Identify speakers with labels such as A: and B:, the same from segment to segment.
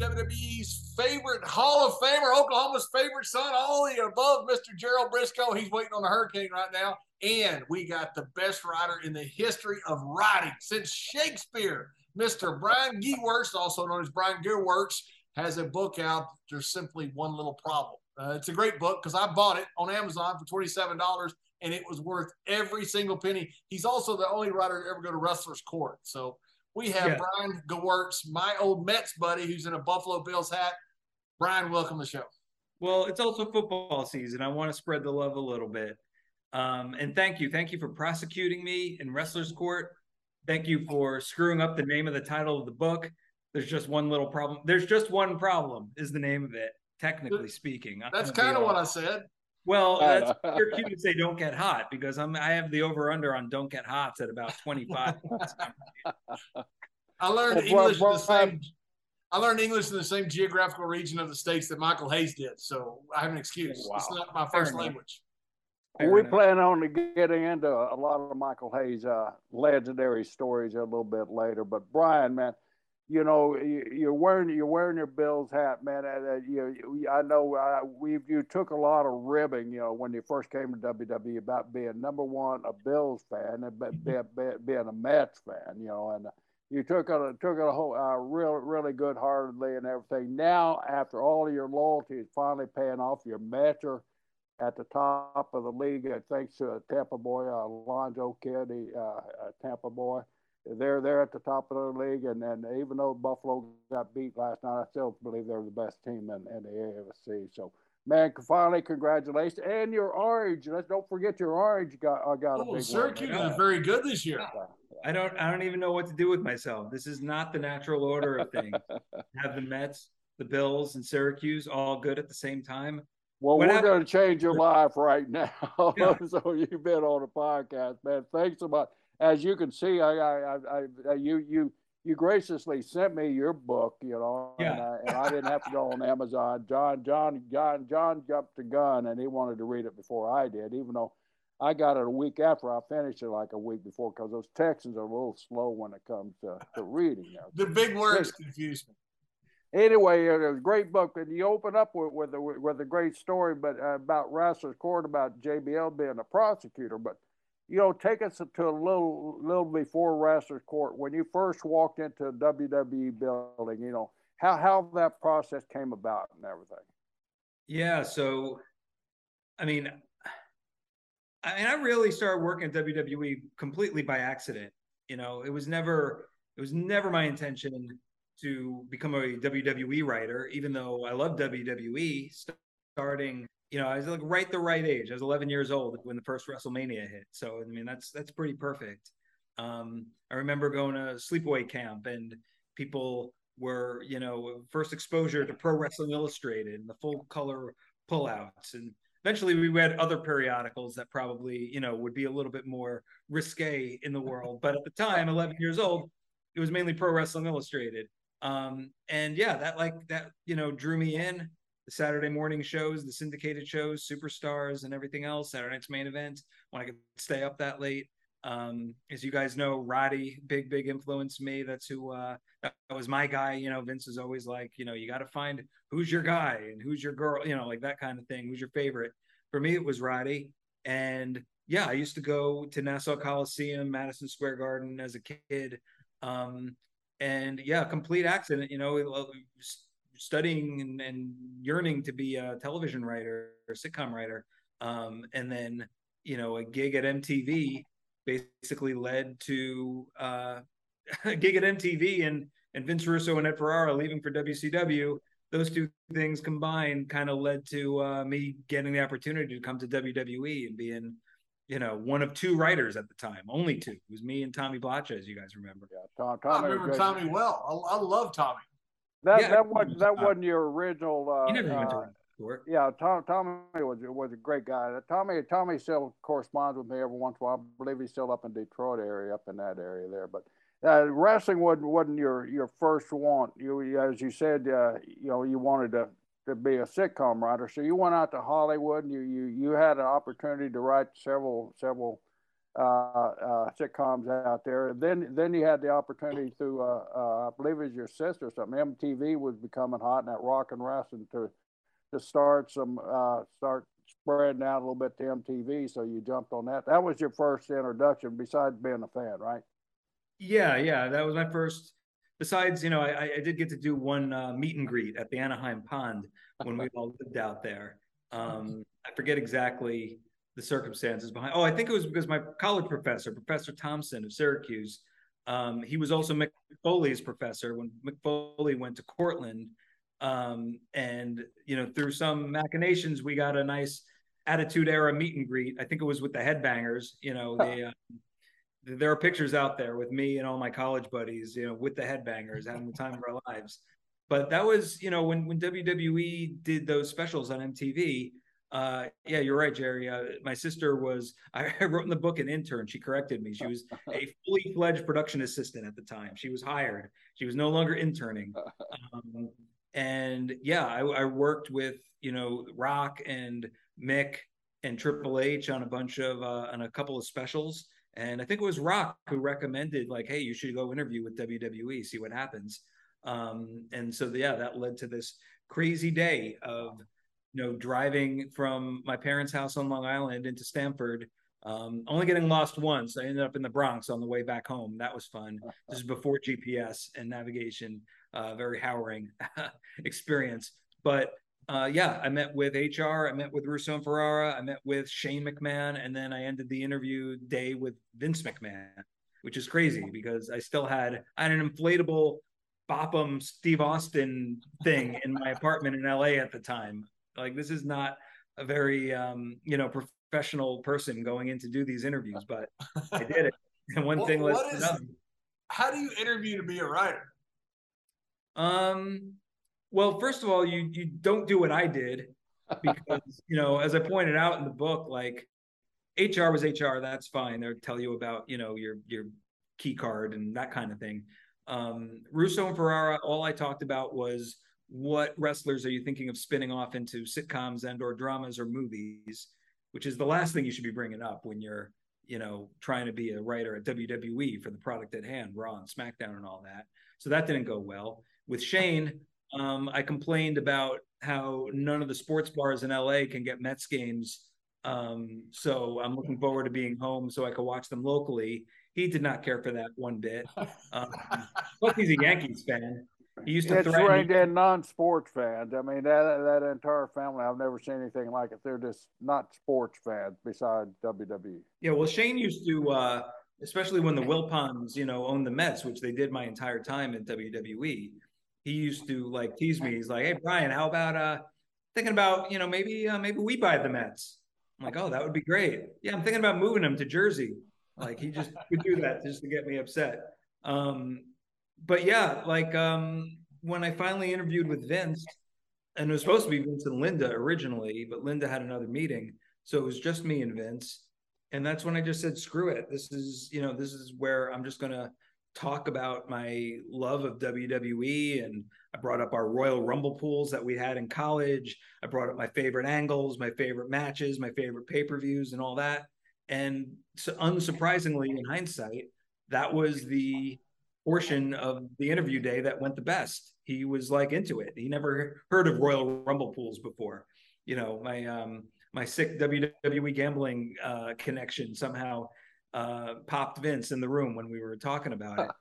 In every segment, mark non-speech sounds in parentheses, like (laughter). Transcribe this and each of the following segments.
A: WWE's favorite Hall of Famer, Oklahoma's favorite son, all the above, Mr. Gerald Brisco. He's waiting on the hurricane right now. And we got the best writer in the history of writing since Shakespeare, Mr. Brian Gewirtz, also known as Brian Gewirtz, has a book out. There's simply one little problem. Uh, it's a great book because I bought it on Amazon for $27 and it was worth every single penny. He's also the only writer to ever go to Wrestler's Court. So we have
B: Yeah.
A: Brian Gewirtz, my old Mets buddy, who's in a Buffalo Bills hat. Brian, welcome to the show.
B: Well, it's also football season. I want to spread the love a little bit. Um, and thank you. Thank you for prosecuting me in Wrestler's Court. Thank you for screwing up the name of the title of the book. There's just one little problem. There's just one problem, is the name of it, technically speaking. I'm
A: That's kind of what I said.
B: Well, that's you're (laughs) cute to say don't get hot because I'm I have the over under on don't get hot at about 25.
A: I learned
C: Well,
A: English in the same. I learned English in the same geographical region of the states that Michael Hayes did, so I have an excuse.
C: Wow.
A: It's not my first language.
B: Fair
C: we
B: enough.
C: plan on getting into a lot of Michael Hayes' uh, legendary stories a little bit later. But Brian, man, you know you, you're wearing you're wearing your Bills hat, man. And, uh, you, I know uh, we you took a lot of ribbing, you know, when you first came to WWE about being number one a Bills fan and be, be, be, being a Mets fan, you know, and you took it took it a whole uh, real really good heartedly and everything. Now after all of your loyalty is finally paying off, your Mets are at the top of the league, uh, thanks to a Tampa boy, uh, Alonso uh, uh, Tampa boy. They're they're at the top of the league, and, and even though Buffalo got beat last night, I still believe they're the best team in, in the AFC. So, man, finally, congratulations, and your orange. Let's don't forget your orange got uh, got a
A: Oh,
C: big
A: Syracuse
C: one.
A: is very good this year.
B: I don't I don't even know what to do with myself. This is not the natural order of things. (laughs) Have the Mets, the Bills, and Syracuse all good at the same time.
C: Well,
B: What
C: we're
B: happened-
C: going to change your (laughs) life right now.
B: Yeah. (laughs)
C: so you've been on the podcast, man. Thanks so much. As you can see, I, I, I, I you, you, you graciously sent me your book, you know, and,
B: Yeah.
C: I, and I didn't have to go on Amazon. John, John, John, John jumped the gun, and he wanted to read it before I did, even though I got it a week after I finished it, like a week before, because those Texans are a little slow when it comes to, to reading.
A: The big words confuse me.
C: Anyway, it was a great book, and you open up with with a, with a great story, but uh, about Wrestler's Court, about JBL being a prosecutor. But you know, take us to a little little before Wrestler's Court when you first walked into a WWE building. You know how how that process came about and everything.
B: Yeah, so I mean I mean I really started working at WWE completely by accident. You know, it was never it was never my intention to become a WWE writer, even though I love WWE starting, you know, I was like right the right age. I was 11 years old when the first WrestleMania hit. So I mean that's that's pretty perfect. Um, I remember going to sleepaway camp and people were, you know, first exposure to Pro Wrestling Illustrated and the full color pullouts. And eventually we read other periodicals that probably, you know, would be a little bit more risque in the world. But at the time, 11 years old, it was mainly Pro Wrestling Illustrated. Um, and yeah, that like that, you know, drew me in. Saturday morning shows, the syndicated shows, superstars, and everything else. Saturday night's main event when I could stay up that late. Um, as you guys know, Roddy, big, big influence me. That's who uh that was my guy. You know, Vince is always like, you know, you got to find who's your guy and who's your girl, you know, like that kind of thing. Who's your favorite? For me, it was Roddy. And yeah, I used to go to Nassau Coliseum, Madison Square Garden as a kid. Um, and yeah, complete accident, you know, studying and, and yearning to be a television writer or sitcom writer. Um, and then, you know, a gig at MTV basically led to uh, (laughs) a gig at MTV and and Vince Russo and Ed Ferrara leaving for WCW, those two things combined kind of led to uh, me getting the opportunity to come to WWE and being, you know, one of two writers at the time, only two. It was me and Tommy Blacha, as you guys remember.
C: Yeah, Tom,
A: Tommy I remember Tommy well. I, I love Tommy.
C: That yeah, that wasn't that wasn't your original. Uh,
B: never went to
C: uh, Yeah, Tom, Tommy was was a great guy. Tommy Tommy still corresponds with me every once in a while. I believe he's still up in Detroit area, up in that area there. But uh, wrestling wasn't wasn't your your first want. You as you said, uh, you know, you wanted to to be a sitcom writer, so you went out to Hollywood. And you you you had an opportunity to write several several uh, uh, sitcoms out there. Then then you had the opportunity through uh, uh, I believe it was your sister or something. MTV was becoming hot and that rock and wrestling to to start some uh, start spreading out a little bit to MTV. So you jumped on that. That was your first introduction, besides being a fan, right?
B: Yeah, yeah, that was my first. Besides, you know, I, I did get to do one uh, meet and greet at the Anaheim Pond when we (laughs) all lived out there. Um, I forget exactly the circumstances behind. Oh, I think it was because my college professor, Professor Thompson of Syracuse, um, he was also Mick Foley's professor when Mick Foley went to Cortland. Um, and you know, through some machinations, we got a nice Attitude Era meet and greet. I think it was with the Headbangers. You know, they. Uh, there are pictures out there with me and all my college buddies, you know, with the headbangers having the time of our lives. But that was, you know, when when WWE did those specials on MTV. Uh, yeah, you're right, Jerry. Uh, my sister was. (laughs) I wrote in the book an intern. She corrected me. She was (laughs) a fully fledged production assistant at the time. She was hired. She was no longer interning. Um, and yeah, I, I worked with you know Rock and Mick and Triple H on a bunch of uh, on a couple of specials and I think it was Rock who recommended, like, hey, you should go interview with WWE, see what happens. Um, and so, yeah, that led to this crazy day of, you know, driving from my parents' house on Long Island into Stamford, um, only getting lost once. I ended up in the Bronx on the way back home. That was fun. This is before GPS and navigation, uh, very harrowing (laughs) experience. But uh, yeah, I met with HR, I met with Russo and Ferrara, I met with Shane McMahon, and then I ended the interview day with Vince McMahon, which is crazy because I still had I had an inflatable Bopham Steve Austin thing in my apartment in LA at the time. Like this is not a very um, you know professional person going in to do these interviews, but I did it. (laughs) And one thing led to another.
A: How do you interview to be a writer?
B: Um, well, first of all, you you don't do what I did because you know, as I pointed out in the book, like HR was HR. That's fine. They'll tell you about you know your your key card and that kind of thing. Um, Russo and Ferrara, all I talked about was what wrestlers are you thinking of spinning off into sitcoms and or dramas or movies, which is the last thing you should be bringing up when you're you know trying to be a writer at WWE for the product at hand, Raw and SmackDown and all that. So that didn't go well. With Shane, um, I complained about how none of the sports bars in LA can get Mets games. Um, so I'm looking forward to being home so I could watch them locally. He did not care for that one bit. (laughs) Um, plus, he's a Yankees fan. He used to
C: it's right. They're non-sports fans. I mean, that that entire family, I've never seen anything like it. They're just not sports fans besides WWE.
B: Yeah, well, Shane used to, uh, especially when the Wilpons, you know, owned the Mets, which they did my entire time in WWE he used to like tease me. He's like, "Hey Brian, how about uh thinking about you know maybe uh, maybe we buy the Mets?" I'm like, "Oh, that would be great." Yeah, I'm thinking about moving him to Jersey. Like he just would do that just to get me upset. Um, but yeah, like um, when I finally interviewed with Vince, and it was supposed to be Vince and Linda originally, but Linda had another meeting, so it was just me and Vince. And that's when I just said, "Screw it! This is you know this is where I'm just gonna." talk about my love of WWE and I brought up our Royal Rumble pools that we had in college. I brought up my favorite angles, my favorite matches, my favorite pay-per-views and all that. And so unsurprisingly in hindsight, that was the portion of the interview day that went the best. He was like into it. He never heard of Royal Rumble pools before. You know, my um my sick WWE gambling uh, connection somehow uh, popped Vince in the room when we were talking about it. (laughs)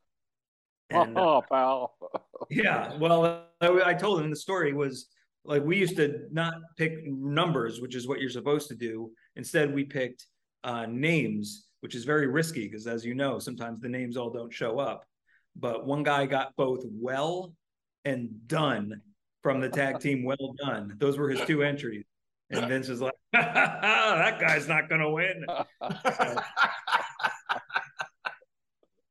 C: And, oh, uh, pal. (laughs)
B: yeah. Well, I, I told him the story was like we used to not pick numbers, which is what you're supposed to do. Instead, we picked uh, names, which is very risky because, as you know, sometimes the names all don't show up. But one guy got both well and done from the tag (laughs) team. Well done. Those were his two entries. And Vince was like, (laughs) that guy's not going to win. (laughs)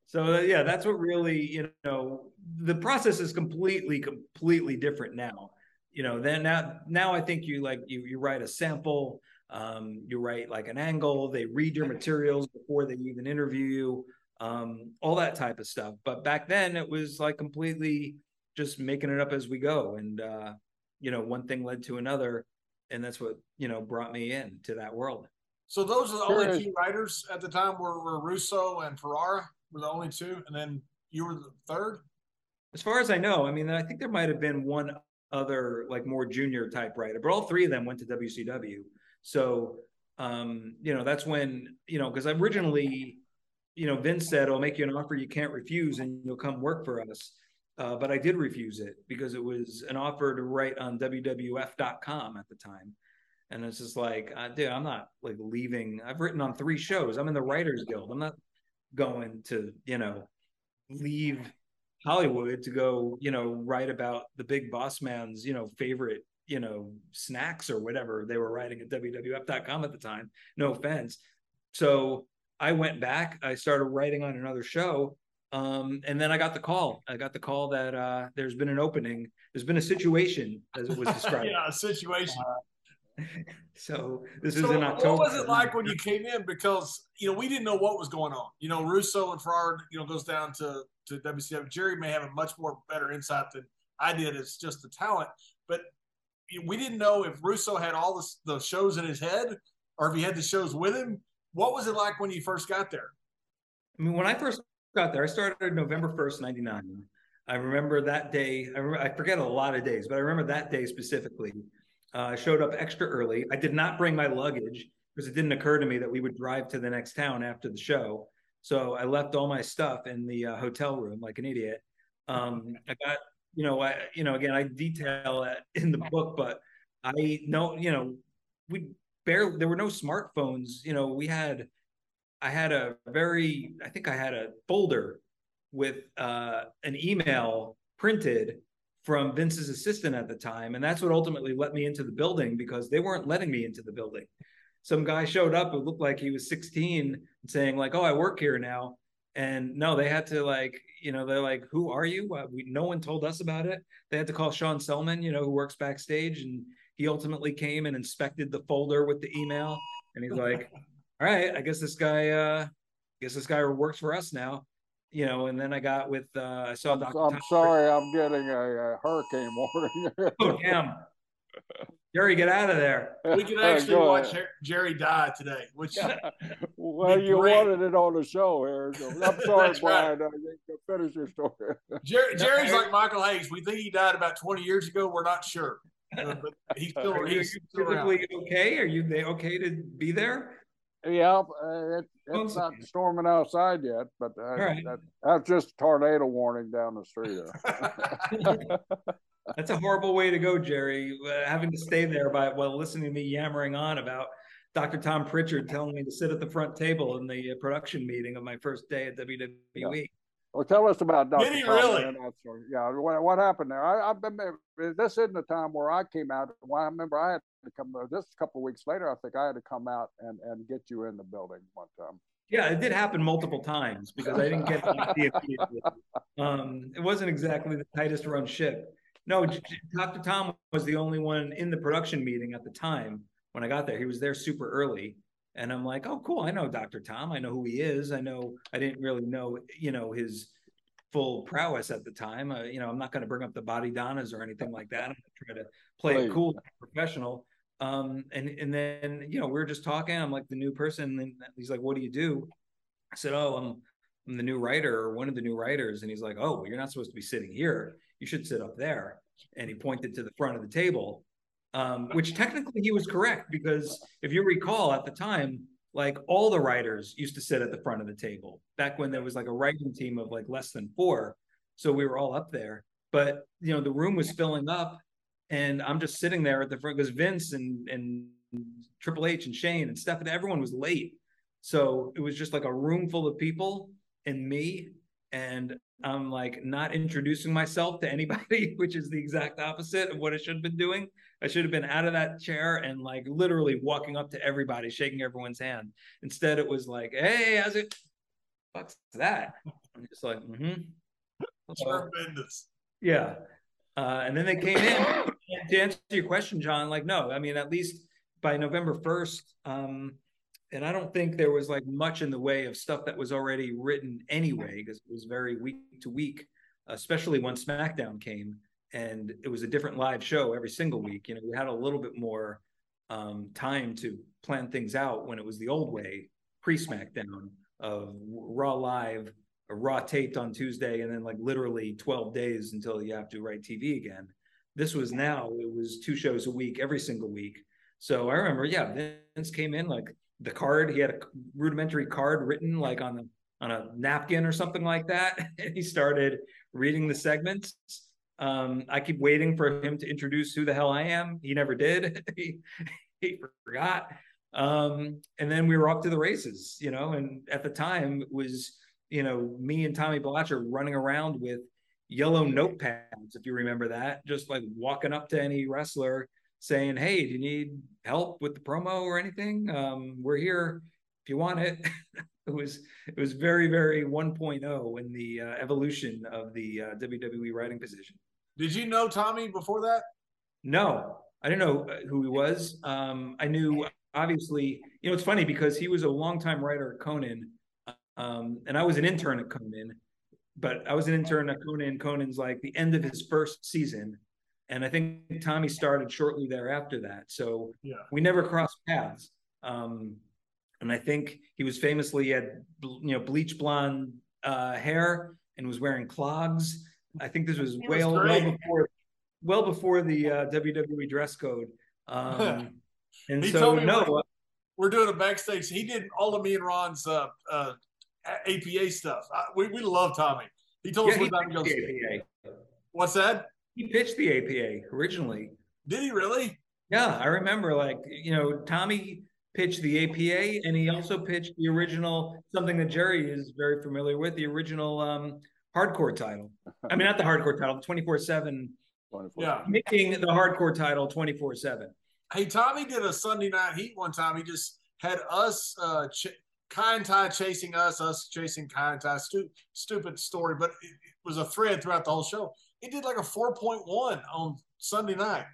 B: so uh, yeah, that's what really, you know, the process is completely, completely different now. You know, then now, now I think you like you you write a sample, um, you write like an angle, they read your materials before they even interview you, um, all that type of stuff. But back then it was like completely just making it up as we go. And uh, you know, one thing led to another and that's what you know brought me in to that world.
A: So those are the sure. only two writers at the time were, were Russo and Ferrara were the only two, and then you were the third.
B: As far as I know, I mean, I think there might have been one other like more junior type writer, but all three of them went to WCW. So um, you know, that's when you know because originally, you know, Vince said, "I'll make you an offer you can't refuse, and you'll come work for us." Uh, but I did refuse it because it was an offer to write on WWF.com at the time. And it's just like, uh, dude, I'm not like leaving. I've written on three shows. I'm in the Writers Guild. I'm not going to, you know, leave Hollywood to go, you know, write about the big boss man's, you know, favorite, you know, snacks or whatever they were writing at WWF.com at the time. No offense. So I went back. I started writing on another show um, and then I got the call. I got the call that uh, there's been an opening. There's been a situation, as it was (laughs) described.
A: yeah, a situation.
B: Uh, (laughs) so this
A: so
B: is in October.
A: What was it like when you came in? Because you know we didn't know what was going on. You know, Russo and Ferrara, you know, goes down to to WCW. Jerry may have a much more better insight than I did. It's just the talent, but we didn't know if Russo had all the, the shows in his head or if he had the shows with him. What was it like when you first got there?
B: I mean, when I first got there. I started November 1st, 99. I remember that day. I, remember, I forget a lot of days, but I remember that day specifically. Uh, I showed up extra early. I did not bring my luggage because it didn't occur to me that we would drive to the next town after the show. So I left all my stuff in the uh, hotel room like an idiot. Um, I got, you know, I, you know, again, I detail that in the book, but I know, you know, we barely, there were no smartphones. You know, we had I had a very, I think I had a folder with uh, an email printed from Vince's assistant at the time. And that's what ultimately let me into the building because they weren't letting me into the building. Some guy showed up who looked like he was 16 and saying, like, oh, I work here now. And no, they had to like, you know, they're like, who are you? Uh, we, no one told us about it. They had to call Sean Selman, you know, who works backstage. And he ultimately came and inspected the folder with the email. And he's like, all right, I guess this guy, uh, I guess this guy works for us now, you know. And then I got with, uh, I saw Dr.
C: I'm, sorry, I'm getting a, a hurricane warning. (laughs)
B: oh damn, Jerry, get out of there.
A: We can actually watch Jerry die today, which (laughs)
C: well, you great. wanted it on the show here. (laughs) I'm sorry, Brian. Right. I finish your story.
A: Jerry, Jerry's like Michael Hayes. We think he died about 20 years ago. We're not sure. Uh, but (laughs) he's still,
B: Are
A: he's
B: you physically okay? Are you okay to be there?
C: Yeah, uh, it, it's not storming outside yet, but uh, right. that, that's just a tornado warning down the street. (laughs)
B: that's a horrible way to go, Jerry. Uh, having to stay there by while listening to me yammering on about Dr. Tom Prichard telling me to sit at the front table in the uh, production meeting of my first day at WWE. Yeah.
C: Well, tell us about Dr.
A: Did he really?
C: Yeah, what, what happened there? I, I've been this isn't the time where I came out. Well, I remember I had to come. This a couple weeks later, I think I had to come out and and get you in the building one time.
B: Yeah, it did happen multiple times because I didn't get the (laughs) um, It wasn't exactly the tightest run ship. No, Dr. Tom was the only one in the production meeting at the time when I got there. He was there super early. And I'm like, oh, cool. I know Dr. Tom. I know who he is. I know I didn't really know, you know, his full prowess at the time. Uh, you know, I'm not going to bring up the Bodydonnas or anything like that. I'm going to try to play right. it cool, professional. Um, and and then you know we were just talking. I'm like the new person, and he's like, "What do you do?" I said, "Oh, I'm I'm the new writer or one of the new writers." And he's like, "Oh, well, you're not supposed to be sitting here. You should sit up there." And he pointed to the front of the table, um, which technically he was correct because if you recall at the time, like all the writers used to sit at the front of the table back when there was like a writing team of like less than four. So we were all up there, but you know, the room was filling up and I'm just sitting there at the front because Vince and, and Triple H and Shane and Stephanie, everyone was late. So it was just like a room full of people and me. And I'm like not introducing myself to anybody, (laughs) which is the exact opposite of what I should have been doing. I should have been out of that chair and like literally walking up to everybody, shaking everyone's hand. Instead, it was like, "Hey, how's it? What's that?" I'm just like, "Mm-hmm."
A: Tremendous.
B: Yeah. Uh, and then they came in to answer your question, John. Like, no, I mean, at least by November 1st, um, and I don't think there was like much in the way of stuff that was already written anyway, because it was very week to week, especially when SmackDown came and it was a different live show every single week. You know, we had a little bit more um, time to plan things out when it was the old way, pre SmackDown of Raw Live, Raw taped on Tuesday, and then like literally 12 days until you have to write TV again. This was now, it was two shows a week, every single week. So I remember, yeah, Vince came in like the card. He had a rudimentary card written like on the on a napkin or something like that, (laughs) and he started reading the segments. Um, I keep waiting for him to introduce who the hell I am. He never did. (laughs) he, he forgot. Um, and then we were off to the races, you know. And at the time, it was you know me and Tommy Blacha running around with yellow notepads, if you remember that, just like walking up to any wrestler saying, "Hey, do you need help with the promo or anything? Um, we're here if you want it." (laughs) it was it was very very 1.0 in the uh, evolution of the uh, WWE writing position.
A: Did you know Tommy before that?
B: No, I didn't know uh, who he was. Um, I knew obviously. You know, it's funny because he was a longtime writer at Conan, um, and I was an intern at Conan, But I was an intern at Conan. Conan's like the end of his first season, and I think Tommy started shortly thereafter that. So
A: yeah.
B: we never crossed paths. Um, and I think he was famously had you know bleach blonde uh, hair and was wearing clogs. I think this was,
A: He
B: well,
A: was
B: well before well before the uh, WWE dress code. (laughs) Um, and
A: He
B: so
A: told me
B: no,
A: what- We're doing a backstage. He did all of me and Ron's uh, uh, APA stuff. I, we we love Tommy. He told
B: yeah,
A: us
B: he
A: time. He goes,
B: the APA.
A: "What's that?
B: He pitched the APA originally.
A: Did he really?"
B: Yeah, I remember like, you know, Tommy pitched the APA and he also pitched the original something that Jerry is very familiar with, the original um hardcore title. I mean not the hardcore title, 24/7
A: Yeah.
B: making the hardcore title 24/7.
A: Hey, Tommy did a Sunday night heat one time. He just had us, uh, ch- Kaientai chasing us, us chasing Kaientai. Stu- stupid story, but it, it was a thread throughout the whole show. He did like a 4.1 on Sunday night.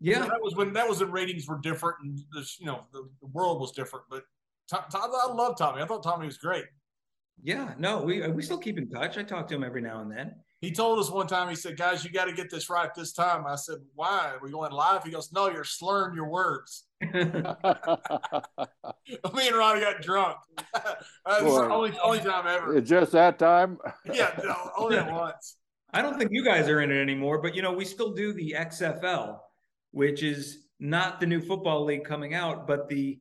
B: Yeah.
A: that was when that was when ratings were different and the you know the, the world was different. But Tom, Tom, I love Tommy. I thought Tommy was great.
B: Yeah, no, we uh, we still keep in touch. I talk to him every now and then.
A: He told us one time. He said, "Guys, you got to get this right this time." I said, "Why? Are we going live?" He goes, "No, you're slurring your words." (laughs) Me and Ronnie got drunk. (laughs) That's the
C: Boy.
A: only only time ever.
C: it's just that time. (laughs)
A: Yeah, no, only at once.
B: I don't think you guys are in it anymore, but you know, we still do the XFL, which is not the new football league coming out, but the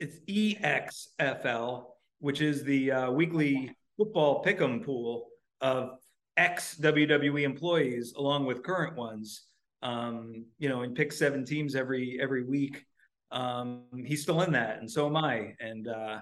B: it's EXFL, which is the uh, weekly football pick'em pool of ex WWE employees along with current ones. Um, you know, and pick seven teams every every week. Um, he's still in that, and so am I. And uh,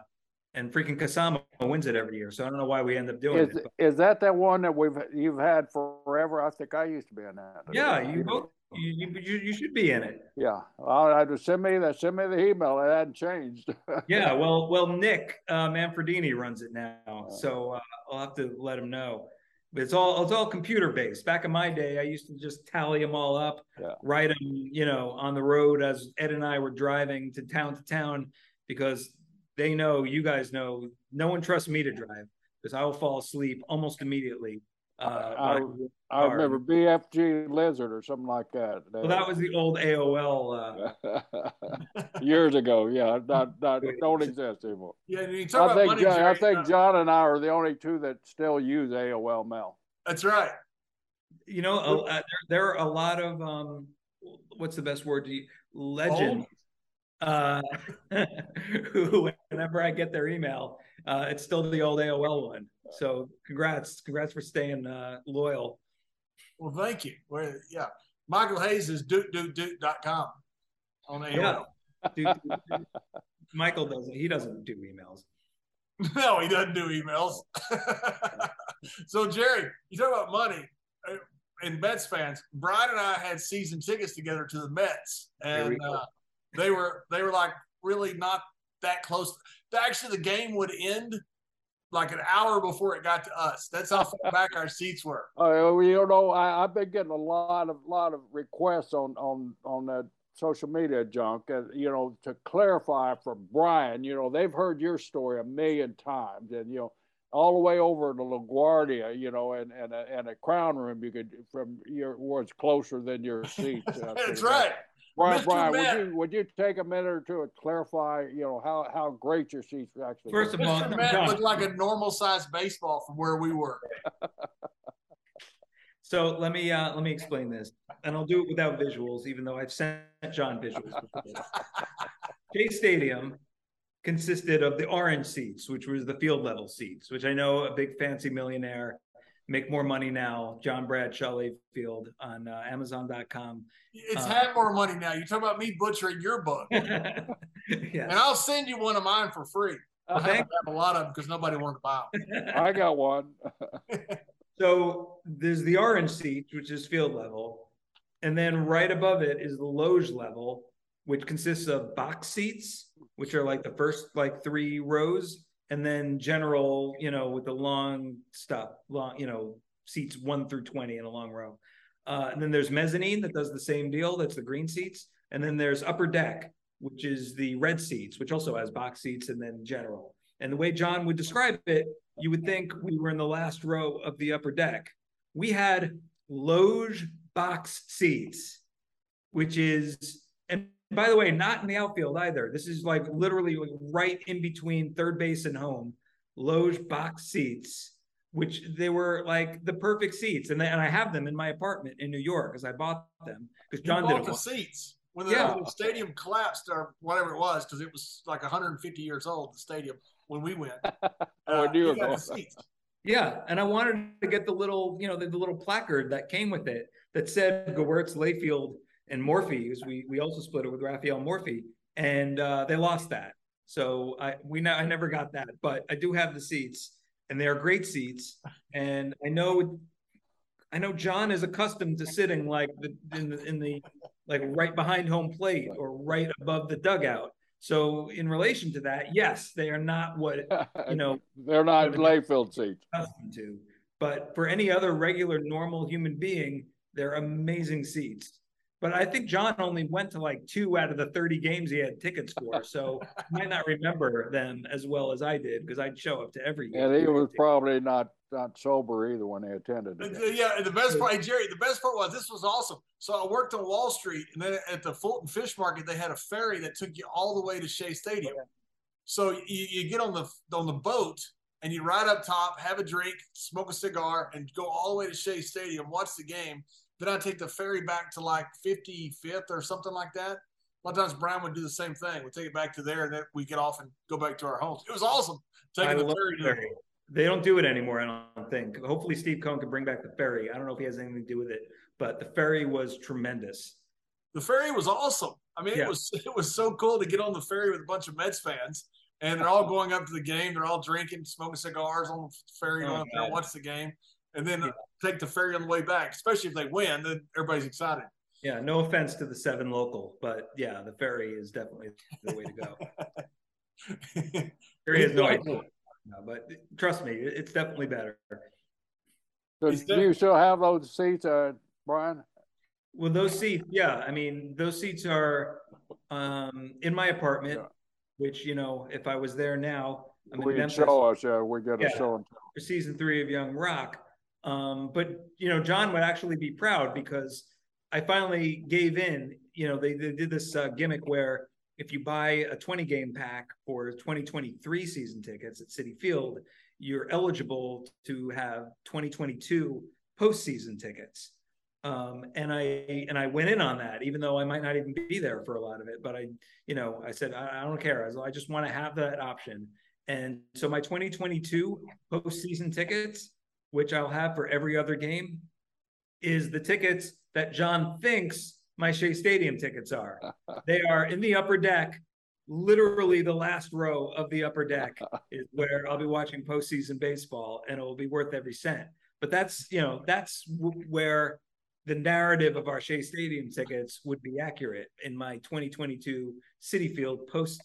B: and freaking Kasama wins it every year, so I don't know why we end up doing
C: Is
B: it. but-
C: is that that one that we've you've had forever? I think I used to be in that.
B: yeah, you both you, you you should be in it.
C: Yeah, have to send me that. Send me the email. It hadn't changed. (laughs)
B: Yeah, well, well, Nick uh, Manfredini runs it now, so uh, I'll have to let him know. But it's all it's all computer based. Back in my day, I used to just tally them all up,
C: Yeah.
B: write them, you know, on the road as Ed and I were driving to town to town because they know, you guys know, no one trusts me to drive because I will fall asleep almost immediately. Uh,
C: I,
B: when
C: I remember BFG Lizard or something like that.
B: well, that was the old AOL. Uh, (laughs)
C: years ago. Yeah, not not don't exist anymore.
A: Yeah, and you talk
C: I
A: about
C: think
A: money.
C: John, I think
A: uh,
C: John and I are the only two that still use AOL mail.
A: That's right.
B: you know, a, uh, there, there are a lot of um, what's the best word to use? legend. Uh, (laughs) whenever I get their email, uh, it's still the old AOL one. So, congrats, congrats for staying uh, loyal.
A: Well, thank you. Well, yeah, Michael Hayes is duke.duke.com on AOL.
B: Yeah. Michael doesn't. He doesn't do emails. (laughs)
A: No, he doesn't do emails. (laughs) so Jerry, you talk about money uh, and Mets fans. Brian and I had season tickets together to the Mets, and uh, they were they were like really not that close. Actually, the game would end like an hour before it got to us. That's how far back our seats were. (laughs)
C: Uh, you know, I, have been getting a lot of lot of requests on on on that social media junk, uh, you know, to clarify for Brian. You know, they've heard your story a million times, and you know, all the way over to LaGuardia, you know, and and a, and a crown room, you could from your was closer than your (laughs) seat.
A: That's right.
C: Brian, Brian, would you would you take a minute or two to clarify, you know, how how great your seats actually?
B: First of all,
A: Mr. Met looked like a normal sized baseball from where we were. (laughs)
B: so let me uh, let me explain this, and I'll do it without visuals, even though I've sent John visuals. Shea (laughs) Stadium consisted of the orange seats, which was the field level seats, which I know a big fancy millionaire make more money now. John Bradshaw Layfield on uh, Amazon.com.
A: It's uh, had more money now. You talk about me butchering your book, (laughs) yes. and I'll send you one of mine for free. Well, I have a lot of them because nobody wanted to buy
C: them. (laughs) I got one. (laughs)
B: so there's the orange seat, which is field level, and then right above it is the loge level, which consists of box seats, which are like the first like three rows, and then general, you know, with the long stuff, long, you know, seats one through 20 in a long row. Uh, and then there's mezzanine that does the same deal. That's the green seats. And then there's upper deck, which is the red seats, which also has box seats and then general. And the way John would describe it, you would think we were in the last row of the upper deck. We had loge box seats, which is, and by the way, not in the outfield either. This is like literally right in between third base and home, loge box seats, which they were like the perfect seats, and they, and I have them in my apartment in New York because I bought them because John
A: did the seats when the, yeah. stadium collapsed or whatever it was because it was like 150 years old. The stadium when we went.
C: oh, (laughs) uh,
B: Yeah, and I wanted to get the little, you know, the, the little placard that came with it that said Gewirtz Layfield and Morphy we we also split it with Raphael Morphy, and uh, they lost that. So I we now I never got that, but I do have the seats, and they are great seats. And I know I know John is accustomed to sitting like the in the, in the like right behind home plate or right above the dugout. So in relation to that, yes, they are not what you know. (laughs)
C: They're not Layfield seats.
B: Accustomed to, but for any other regular normal human being, they're amazing seats. But I think John only went to like two out of the 30 games he had tickets for. So might not remember them as well as I did because I'd show up to every game.
C: And he was probably not not sober either when he attended.
A: Yeah, the best part, Jerry, the best part was this was awesome. So I worked on Wall Street, and then at the Fulton Fish Market, they had a ferry that took you all the way to Shea Stadium. Oh, so you, you get on the on the boat and you ride up top, have a drink, smoke a cigar, and go all the way to Shea Stadium, watch the game. Then I'd take the ferry back to like 55th or something like that. A lot of times Brian would do the same thing. We'd take it back to there and then we get off and go back to our homes. It was awesome taking I the ferry. ferry.
B: They don't do it anymore, I don't think. Hopefully Steve Cohen can bring back the ferry. I don't know if he has anything to do with it, but the ferry was tremendous.
A: The ferry was awesome. I mean, yeah. it was (laughs) it was so cool to get on the ferry with a bunch of Mets fans, and they're all going up to the game. They're all drinking, smoking cigars on the ferry, oh, going up there, watch the game and then yeah. take the ferry on the way back. Especially if they win, then everybody's excited.
B: Yeah, no offense to the seven local, but yeah, the ferry is definitely the way to go. (laughs) ferry has no idea, but trust me, it's definitely better.
C: So do you still have those seats, uh, Brian?
B: Well, those seats, yeah. I mean, those seats are um, in my apartment, yeah. which you know, if I was there now,
C: I'm we in show us. Yeah, we get yeah, a show.
B: For season three of Young Rock, um, but you know, John would actually be proud because I finally gave in. You know, they, they did this uh, gimmick where if you buy a 20 game pack for 2023 season tickets at Citi Field, you're eligible to have 2022 postseason tickets. Um, and I and I went in on that, even though I might not even be there for a lot of it. But I, you know, I said I, I don't care. I, I just want to have that option. And so my 2022 postseason tickets which I'll have for every other game, is the tickets that John thinks my Shea Stadium tickets are. (laughs) they are in the upper deck literally the last row of the upper deck (laughs) is where I'll be watching postseason baseball, and it will be worth every cent. But that's you know that's w- where the narrative of our Shea Stadium tickets would be accurate in my 2022 Citi Field post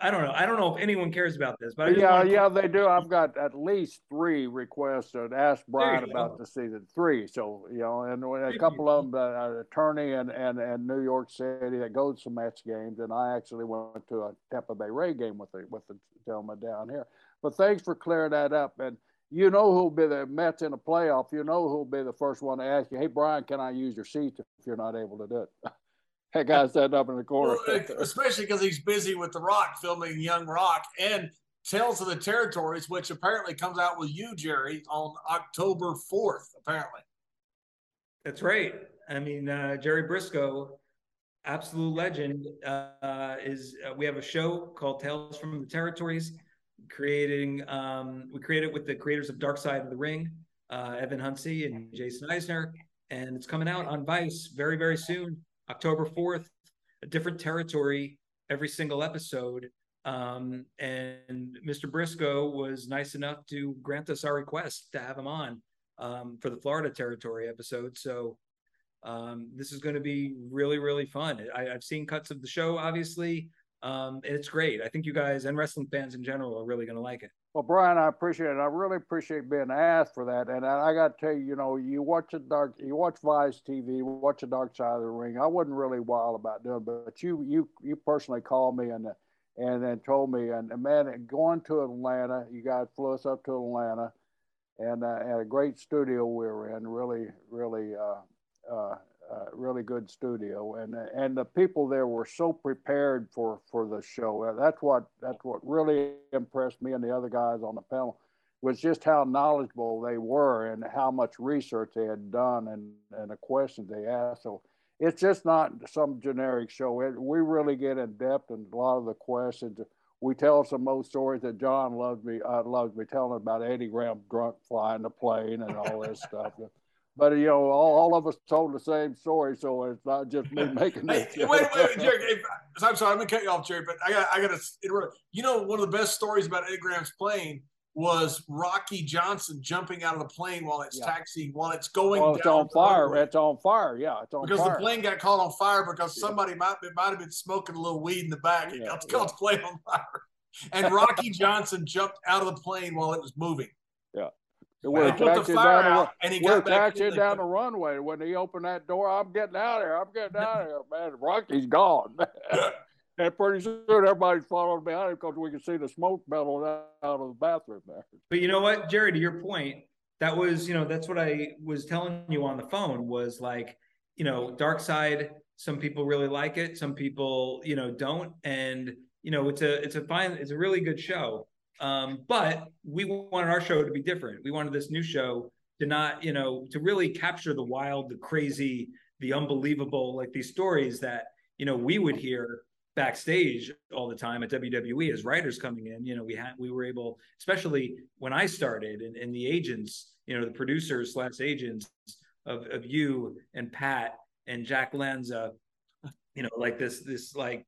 B: I don't know. I don't know if anyone cares about this, but
C: yeah, yeah, they do. I've got at least three requests to ask Brian about the season three. So you know, and a couple of them, uh, attorney and, and and New York City that goes to Mets games, and I actually went to a Tampa Bay Ray game with the with the gentleman down here. But thanks for clearing that up. And you know who'll be the Mets in the playoff. You know who'll be the first one to ask you, "Hey, Brian, can I use your seat if you're not able to do it?" (laughs) That guy's sitting up in the corner.
A: Well, especially because he's busy with The Rock filming Young Rock and Tales of the Territories, which apparently comes out with you, Jerry, on October 4th, apparently.
B: That's right. I mean, uh, Jerry Brisco, absolute legend, uh, is uh, we have a show called Tales from the Territories, creating um, we created with the creators of Dark Side of the Ring, uh, Evan Husney and Jason Eisener, and it's coming out on Vice very very soon. October 4th, a different territory every single episode. Um, and Mr. Brisco was nice enough to grant us our request to have him on um, for the Florida territory episode. So um, this is going to be really, really fun. I, have seen cuts of the show, obviously, um, and it's great. I think you guys and wrestling fans in general are really going to like it.
C: Well, Brian, I appreciate it. I really appreciate being asked for that. And I, got to tell you, you know, you watch the dark, you watch Vice TV, watch the Dark Side of the Ring. I wasn't really wild about doing, it, but you, you, you personally called me and and then told me, and, and man, going to Atlanta, you guys flew us up to Atlanta, and uh, and a great studio we were in, really, really. Uh, uh, really good studio, and and the people there were so prepared for for the show. Uh, that's what that's what really impressed me and the other guys on the panel was just how knowledgeable they were and how much research they had done and and the questions they asked. So it's just not some generic show. It, we really get in depth and a lot of the questions. We tell some old stories that John loves me uh, loves me telling about Eddie Graham drunk flying the plane and all this stuff but you know, all, all of us told the same story, so it's not just me (laughs) making
A: it. Hey, wait, wait, wait, Jerry. Hey, I'm sorry, I'm gonna cut you off, Jerry, but I got, I got to. Interrupt. You know, one of the best stories about Eddie Graham's plane was Rocky Johnson jumping out of the plane while it's yeah. taxiing, while it's going.
C: Well, it's on fire. It's on fire. Yeah, it's on fire.
A: because
C: fire.
A: the plane got caught on fire because yeah. somebody might be, might have been smoking a little weed in the back. It yeah, got, yeah. the (laughs) plane on fire, and Rocky Johnson jumped out of the plane while it was moving.
C: Yeah. We're taxiing down, the, we're taxiing down the runway. When he opened that door, I'm getting out of here. I'm getting out of here, man. Rocky's gone. (laughs) and pretty soon everybody's following behind him because we can see the smoke billowing out of the bathroom there.
B: But you know what, Jerry, to your point, that was, you know, that's what I was telling you on the phone was like, you know, dark side, some people really like it, some people, you know, don't. And, you know, it's a it's a fine, it's a really good show um, but we wanted our show to be different. We wanted this new show to not, you know, to really capture the wild, the crazy, the unbelievable, like these stories that, you know, we would hear backstage all the time at WWE as writers coming in. You know, we had we were able, especially when I started and, and the agents, you know, the producers slash agents of, of you and Pat and Jack Lanza, you know, like this this like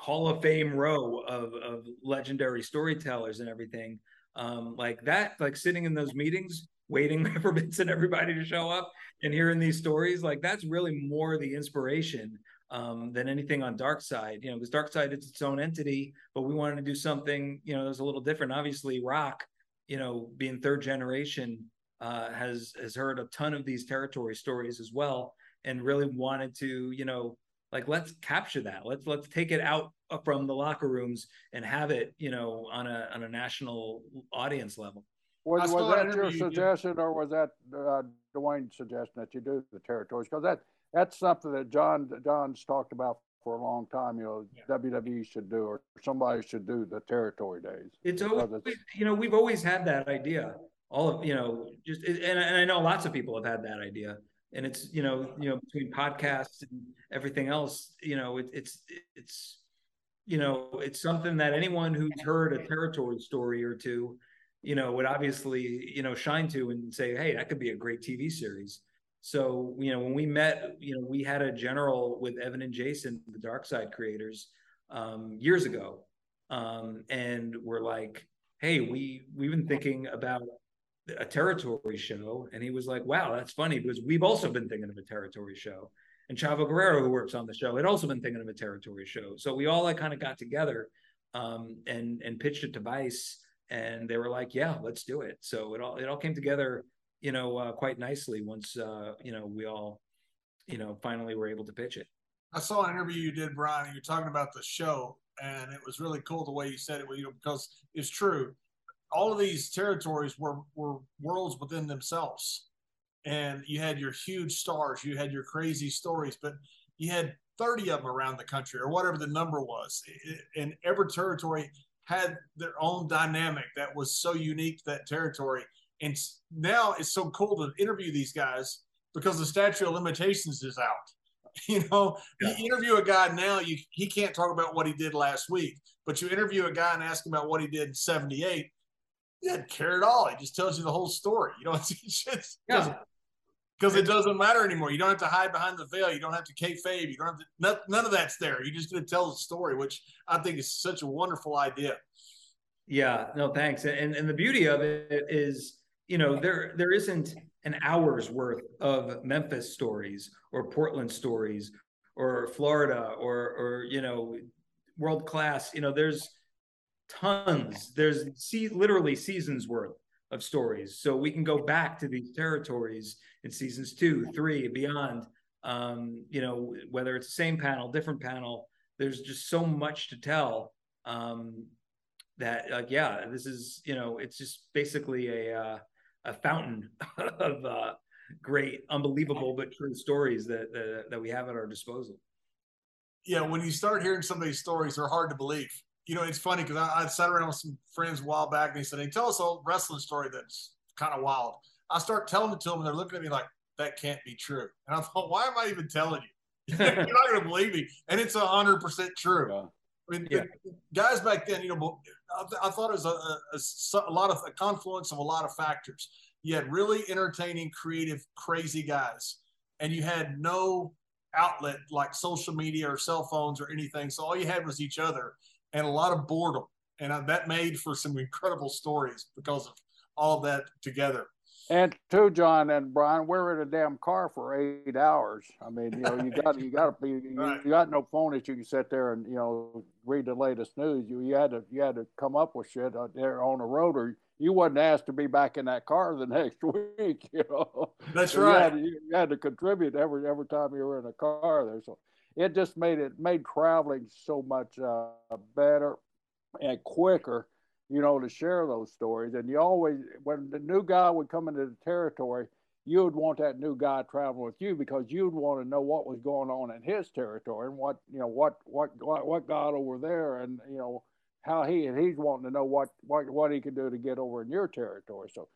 B: Hall of Fame row of of legendary storytellers and everything. Um, like that, like sitting in those meetings, waiting (laughs) for Vince and everybody to show up and hearing these stories, like that's really more the inspiration um, than anything on Dark Side. You know, because Dark Side it's its own entity, but we wanted to do something, you know, that was a little different. Obviously, Rock, you know, being third generation, uh, has has heard a ton of these territory stories as well, and really wanted to, you know, like let's capture that. Let's let's take it out from the locker rooms and have it you know on a on a national audience level.
C: Was, was that your suggestion or was that uh, dwayne's suggestion that you do the territories? Because that that's something that john john's talked about for a long time you know yeah. wwe should do or somebody should do the territory days.
B: It's always it's, you know we've always had that idea. All of you know just and, and i know lots of people have had that idea and it's you know you know between podcasts and everything else you know it, it's it's you know it's something that anyone who's heard a territory story or two you know would obviously you know shine to and say hey that could be a great tv series. So you know when we met you know we had a general with evan and jason the dark side creators um, years ago, um, and we're like, "Hey, we we've been thinking about a territory show," and he was like, "Wow, that's funny because we've also been thinking of a territory show." And Chavo Guerrero, who works on the show, had also been thinking of a territory show. So we all like kind of got together um, and and pitched it to Vice, and they were like, "Yeah, let's do it." So it all it all came together, you know, uh, quite nicely once uh, you know we all, you know, finally were able to pitch it.
A: I saw an interview you did, Brian, and you're talking about the show, and it was really cool the way you said it, you know, because it's true. All of these territories were were worlds within themselves, and you had your huge stars, you had your crazy stories, but you had 30 of them around the country or whatever the number was, and every territory had their own dynamic that was so unique to that territory. And now it's so cool to interview these guys because the statute of limitations is out. (laughs) You know, yeah. you interview a guy now, you he can't talk about what he did last week, but you interview a guy and ask him about what he did in '78. He doesn't care at all. He just tells you the whole story. You know, (laughs) it's just yeah. because it doesn't matter anymore. You don't have to hide behind the veil. You don't have to kayfabe. You don't have to. None, none of that's there. You're just going to tell the story, which I think is such a wonderful idea.
B: Yeah. No, thanks. And and the beauty of it is, you know, there there isn't an hour's worth of Memphis stories or Portland stories or Florida or or you know world class. You know, there's tons. There's see literally seasons worth of stories. So we can go back to these territories in seasons two, three, beyond. Um, you know, whether it's the same panel, different panel, there's just so much to tell. Um, that like, yeah, this is, you know, it's just basically a uh, a fountain (laughs) of uh, great, unbelievable but true stories that, that that we have at our disposal.
A: Yeah, when you start hearing some of these stories, they're hard to believe. You know, it's funny because I, I, sat around with some friends a while back and they said, "Hey, tell us a wrestling story that's kind of wild." I start telling it to them, and they're looking at me like, "That can't be true." And I thought, "Why am I even telling you? (laughs) You're not going (laughs) to believe me." And it's hundred percent true. Yeah. I mean, yeah. guys back then, you know, I, I thought it was a, a, a, lot of a confluence of a lot of factors. You had really entertaining, creative, crazy guys, and you had no outlet like social media or cell phones or anything. So all you had was each other and a lot of boredom, and uh, that made for some incredible stories because of all of that together.
C: And too, John and Brian, we're in a damn car for eight hours. I mean, you know, you got you got to be (laughs) you, right. you, got no phone that you can sit there and you know read the latest news. You you had to you had to come up with shit out there on the road, or you wasn't asked to be back in that car the (laughs) next week. You know,
A: that's so right.
C: You had, you had, to contribute every every time you were in a car there. So it just made it made traveling so much uh, better and quicker you know, to share those stories. And you always, when the new guy would come into the territory, you would want that new guy traveling with you because you'd want to know what was going on in his territory and what you know what what what, what got over there and you know how he and he's wanting to know what what what he could do to get over in your territory. So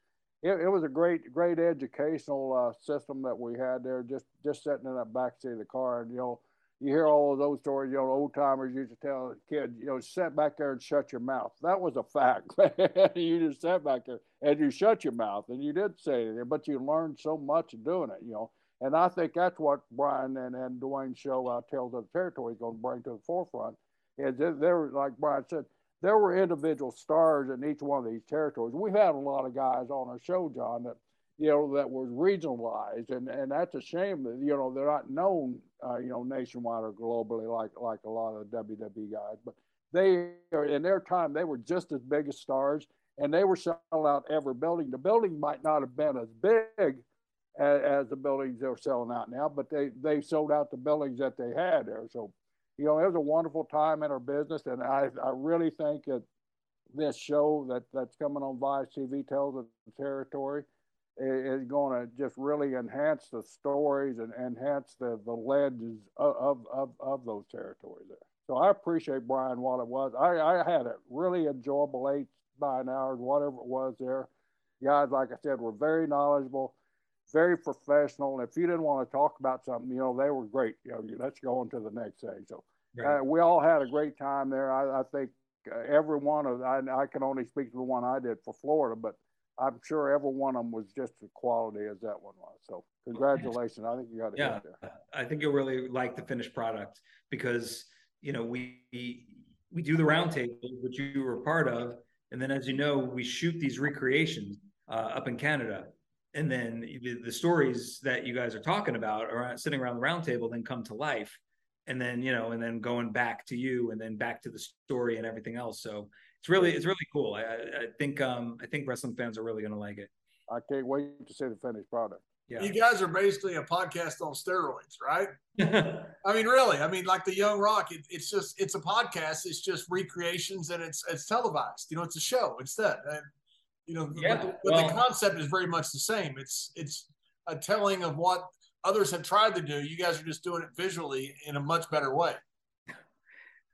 C: it, it was a great great educational uh, system that we had there. Just just sitting in that back seat of the car and you know you hear all of those stories, you know, old timers used to tell a kid, you know, sit back there and shut your mouth. That was a fact. (laughs) you just sat back there and you shut your mouth and you did say it, but you learned so much doing it, you know. And I think that's what Brian and, and Dwayne's show, uh, Tales of the Territory, is going to bring to the forefront. Is there, like Brian said, there were individual stars in each one of these territories. We've had a lot of guys on our show, John, that you know, that was regionalized, and and that's a shame that you know they're not known, uh, you know, nationwide or globally like like a lot of WWE guys. But they are in their time they were just as big as stars, and they were selling out every building. The building might not have been as big as, as the buildings they're selling out now, but they they sold out the buildings that they had there. So, you know, it was a wonderful time in our business, and I I really think that this show that that's coming on Vice TV tells the territory is going to just really enhance the stories and enhance the, the legends of, of, of those territories there. So I appreciate Brian what it was. I, I had a really enjoyable eight, nine hours, whatever it was there. Guys, like I said, were very knowledgeable, very professional. And if you didn't want to talk about something, you know, they were great. You know, let's go on to the next thing. So right. uh, we all had a great time there. I, I think uh, every one of, I, I can only speak to the one I did for Florida, but I'm sure every one of them was just as quality as that one was. So congratulations. I think you got it
B: yeah, there. I think you'll really like the finished product because you know, we we do the roundtable, which you were part of, and then as you know, we shoot these recreations uh, up in Canada, and then the, the, stories that you guys are talking about are sitting around the roundtable then come to life, and then you know, and then going back to you, and then back to the story and everything else. So it's really it's really cool. I, I think um, I think wrestling fans are really going to like it.
C: I can't wait to see the finished product.
A: Yeah. You guys are basically a podcast on steroids, right? (laughs) I mean, really. I mean, like the Young Rock, it, it's just it's a podcast. It's just recreations and it's it's televised. You know, it's a show instead. And you know, yeah, but, but well, the concept is very much the same. It's it's a telling of what others have tried to do. You guys are just doing it visually in a much better way.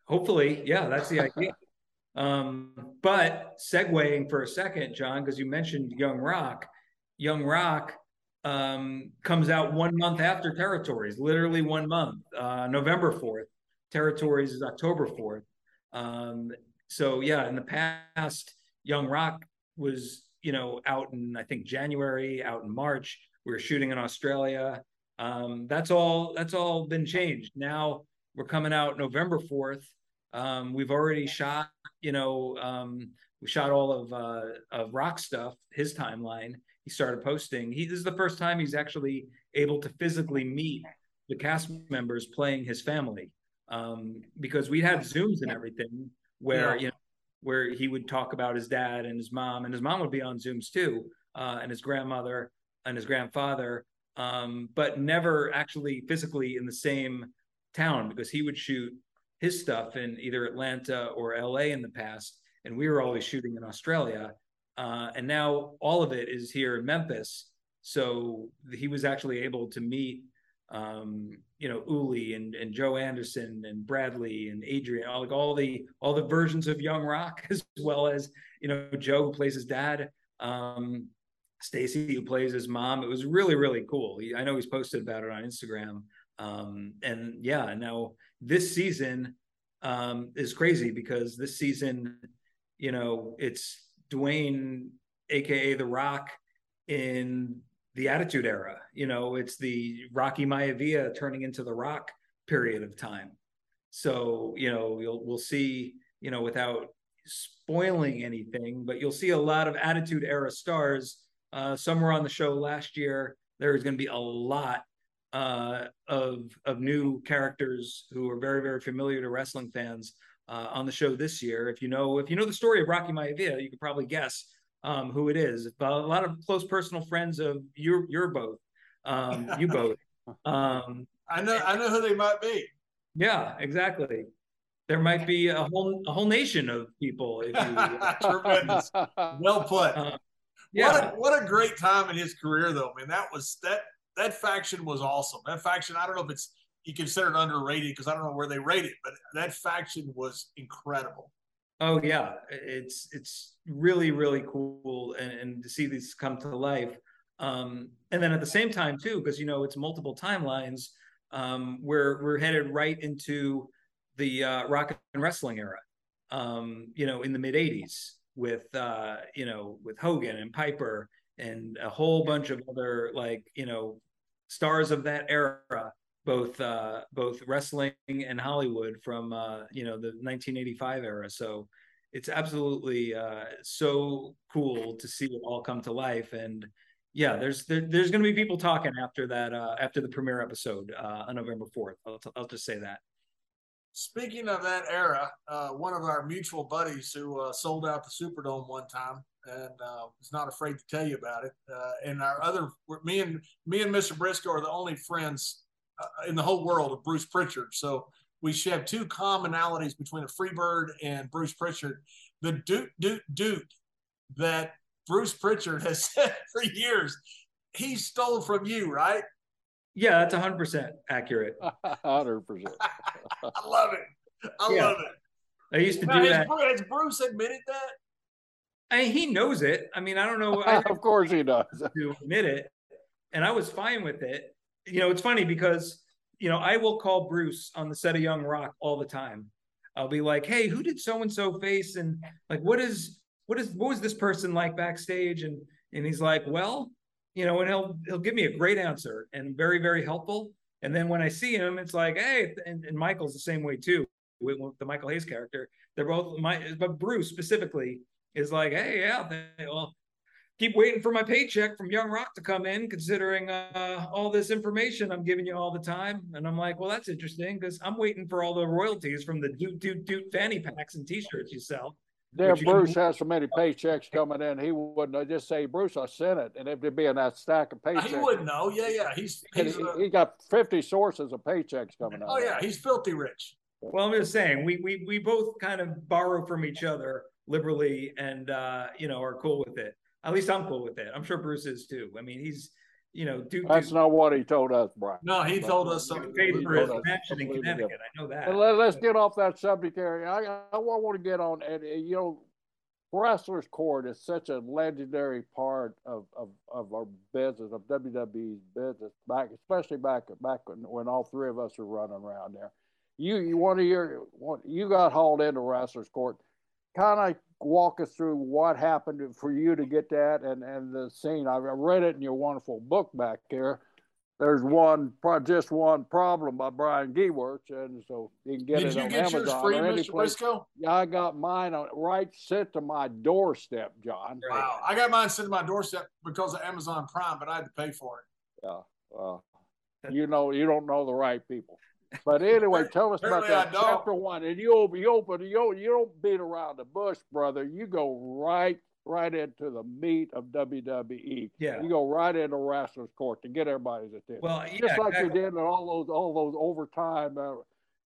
B: Hopefully, yeah, that's the (laughs) idea. Um, but segueing for a second, John, because you mentioned Young Rock. Young Rock um, comes out one month after Territories, literally one month, uh, November 4th. Territories is October 4th. Um, so, yeah, in the past, Young Rock was, you know, out in, I think, January, out in March. We were shooting in Australia. Um, that's all, that's all been changed. Now we're coming out November 4th. Um, we've already shot, you know, um, we shot all of, uh, of rock stuff, his timeline he started posting. He this is the first time he's actually able to physically meet the cast members playing his family. Um, because we had Zooms and everything where yeah. you know where he would talk about his dad and his mom, and his mom would be on Zooms too, uh, and his grandmother and his grandfather, um, but never actually physically in the same town because he would shoot his stuff in either Atlanta or LA in the past, and we were always shooting in Australia. Uh, and now all of it is here in Memphis. So he was actually able to meet, um, you know, Uli and, and Joe Anderson and Bradley and Adrian, all, like all the all the versions of Young Rock, (laughs) as well as you know Joe who plays his dad, um, Stacey who plays his mom. It was really really cool. He, I know he's posted about it on Instagram. Um, and yeah, now this season um, is crazy because this season, you know, it's Dwayne, aka The Rock, in the Attitude Era. You know, it's the Rocky Maivia turning into The Rock period of time. So you know, we'll we'll see. You know, without spoiling anything, but you'll see a lot of Attitude Era stars. Uh, some were on the show last year. There's going to be a lot uh, of of new characters who are very very familiar to wrestling fans uh, on the show this year. If you know if you know the story of Rocky Maivia, you could probably guess um, who it is. But a lot of close personal friends of you you're both um, you both. (laughs) Um,
A: I know I know who they might be.
B: Yeah, exactly. There might be a whole a whole nation of people. If you, (laughs)
A: Tremendous. well put. Uh, yeah. What a, what a great time in his career, though. I mean, that was that that faction was awesome. That faction, I don't know if it's you consider it underrated because I don't know where they rate it, but that faction was incredible.
B: Oh yeah, it's it's really really cool, and, and to see these come to life. Um, and then at the same time too, because you know it's multiple timelines. Um, we're we're headed right into the uh, rock and wrestling era. Um, you know, in the mid '80s with uh, you know with Hogan and Piper and a whole bunch of other like you know stars of that era both uh, both wrestling and Hollywood from uh, you know the 1985 era. So it's absolutely uh, so cool to see it all come to life. And yeah, there's there, there's going to be people talking after that uh, after the premiere episode uh, on November 4th. I'll, t- I'll just say that.
A: Speaking of that era, uh, one of our mutual buddies who uh, sold out the Superdome one time and uh, was not afraid to tell you about it. Uh, and our other, me and me and Mr. Brisco are the only friends uh, in the whole world of Bruce Prichard. So we have two commonalities between a Freebird and Bruce Prichard. The doot doot doot that Bruce Prichard has (laughs) said for years, he stole from you, right?
B: Yeah, that's hundred percent accurate. (laughs)
C: Hundred percent. (laughs)
A: I love it. I yeah. love it.
B: I used to now, do
A: has
B: that.
A: Has Bruce admitted that?
B: I mean, he knows it. I mean, I don't know. (laughs)
C: of course, he does (laughs)
B: to admit it, and I was fine with it you know, it's funny because you know I will call Bruce on the set of Young Rock all the time. I'll be like, "Hey, who did so and so face?" And like, what is what is what was this person like backstage? And and he's like, "Well, you know," and he'll he'll give me a great answer and very very helpful. And then when I see him, it's like, "Hey," and, and Michael's the same way too. with, with the Michael Hayes character. They're both my, but Bruce specifically is like, hey, yeah, they, well, keep waiting for my paycheck from Young Rock to come in, considering uh, all this information I'm giving you all the time. And I'm like, well, that's interesting because I'm waiting for all the royalties from the doot doot doot fanny packs and T-shirts you sell.
C: There, Bruce can... has so many paychecks coming in, he wouldn't just say, "Bruce, I sent it," and if it'd be in that stack of paychecks.
A: He wouldn't know. Yeah, yeah. He's, (laughs) he's
C: he, uh... he, got fifty sources of paychecks coming out.
A: Oh yeah, he's filthy rich.
B: Well, I'm just saying, we we we both kind of borrow from each other liberally, and uh, you know, are cool with it. At least I'm cool with it. I'm sure Bruce is too. I mean, he's you know, do
C: that's not what he told us, Brian.
A: No, he told us something.
B: Paid for his mansion in Connecticut. Different. I know that. And
C: let, us get off that subject area. I, I want to get on, and you know, Wrestlers Court is such a legendary part of, of, of our business, of WWE's business, back especially back back when, when all three of us were running around there. You you one of your what you got hauled into Wrestlers Court. Kind of walk us through what happened for you to get that and, and the scene. I read it in your wonderful book back there. There's one, just one problem by Brian Gewirtz, and so you can get Did it you on get Amazon yours free, or any Mr. place. Brisco? Yeah, I got mine on right sent to my doorstep, John.
A: Wow, I got mine sent to my doorstep because of Amazon Prime, but I had to pay for it.
C: Yeah, well, you know, you don't know the right people. But anyway, tell us about that chapter one. And you open, you open you you don't beat around the bush, brother. You go right right into the meat of WWE.
B: Yeah,
C: you go right into wrestlers court to get everybody's attention.
B: Well, yeah,
C: just like exactly. you did in all those all those overtime uh,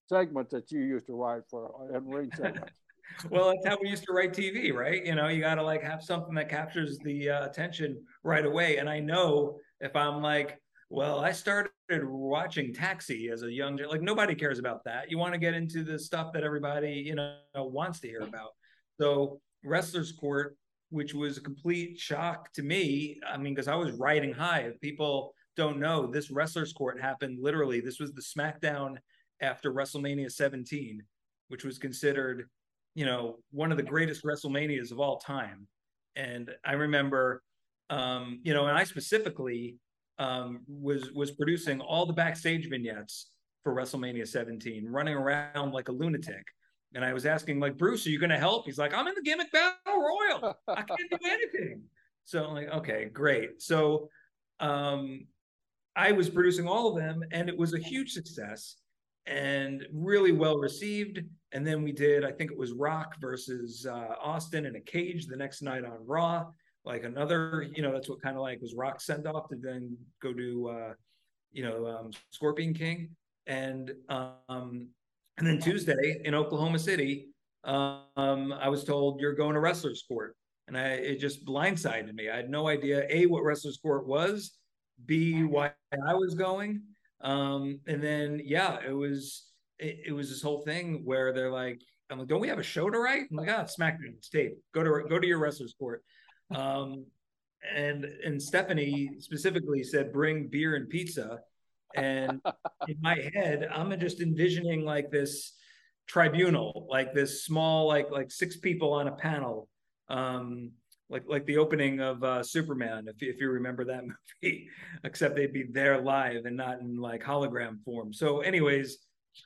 C: segments that you used to write for uh, and ring segments. (laughs)
B: well, that's how we used to write TV, right? You know, you got to like have something that captures the uh, attention right away. And I know if I'm like well, I started watching Taxi as a young like nobody cares about that. You want to get into the stuff that everybody, you know, wants to hear about. So, Wrestlers Court, which was a complete shock to me. I mean, because I was riding high. If people don't know, this Wrestlers Court happened literally. This was the SmackDown after WrestleMania 17, which was considered, you know, one of the greatest WrestleManias of all time. And I remember, um, you know, and I specifically um, was was producing all the backstage vignettes for WrestleMania 17, running around like a lunatic. And I was asking, like, Bruce, are you going to help? He's like, I'm in the gimmick battle royal. I can't do anything. So I'm like, okay, great. So um, I was producing all of them, and it was a huge success and really well received. And then we did, I think it was Rock versus uh, Austin in a cage the next night on Raw like another, you know, that's what kind of like was Rock send off to then go to, uh, you know, um, Scorpion King, and um, and then Tuesday in Oklahoma City, um, I was told you're going to Wrestlers Court, and I it just blindsided me. I had no idea a what Wrestlers Court was, b why I was going, um, and then yeah, it was it, it was this whole thing where they're like, I'm like, don't we have a show to write? I'm like, ah, oh, SmackDown, tape. Go to go to your Wrestlers Court. Um, and and Stephanie specifically said, "Bring beer and pizza." And (laughs) in my head, I'm just envisioning like this tribunal, like this small, like like six people on a panel, um, like like the opening of uh, Superman, if if you remember that (laughs) movie, except they'd be there live and not in like hologram form. So, anyways,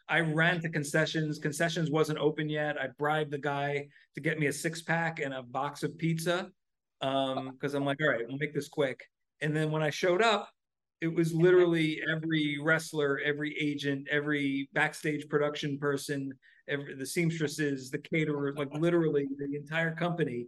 B: I ran to concessions. Concessions wasn't open yet. I bribed the guy to get me a six pack and a box of pizza um because i'm like all right we'll make this quick. And then when i showed up it was literally every wrestler every agent every backstage production person every the seamstresses the caterer like literally the entire company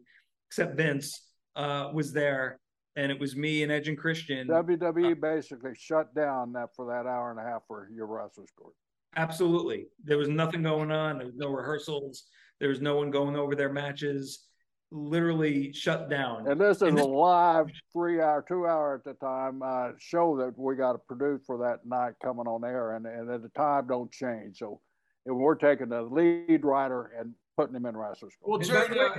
B: except vince uh was there. And it was me and edge and christian.
C: Wwe uh, basically shut down that for that hour and a half for your wrestlers court
B: absolutely. There was nothing going on. There was no rehearsals. There was no one going over their matches literally shut down.
C: And this is and this- a live three hour, two hour at the time uh, show that we got to produce for that night coming on air, and, and at the time don't change. So we're taking the lead writer and putting him in wrestler school.
A: Well, Jerry, uh,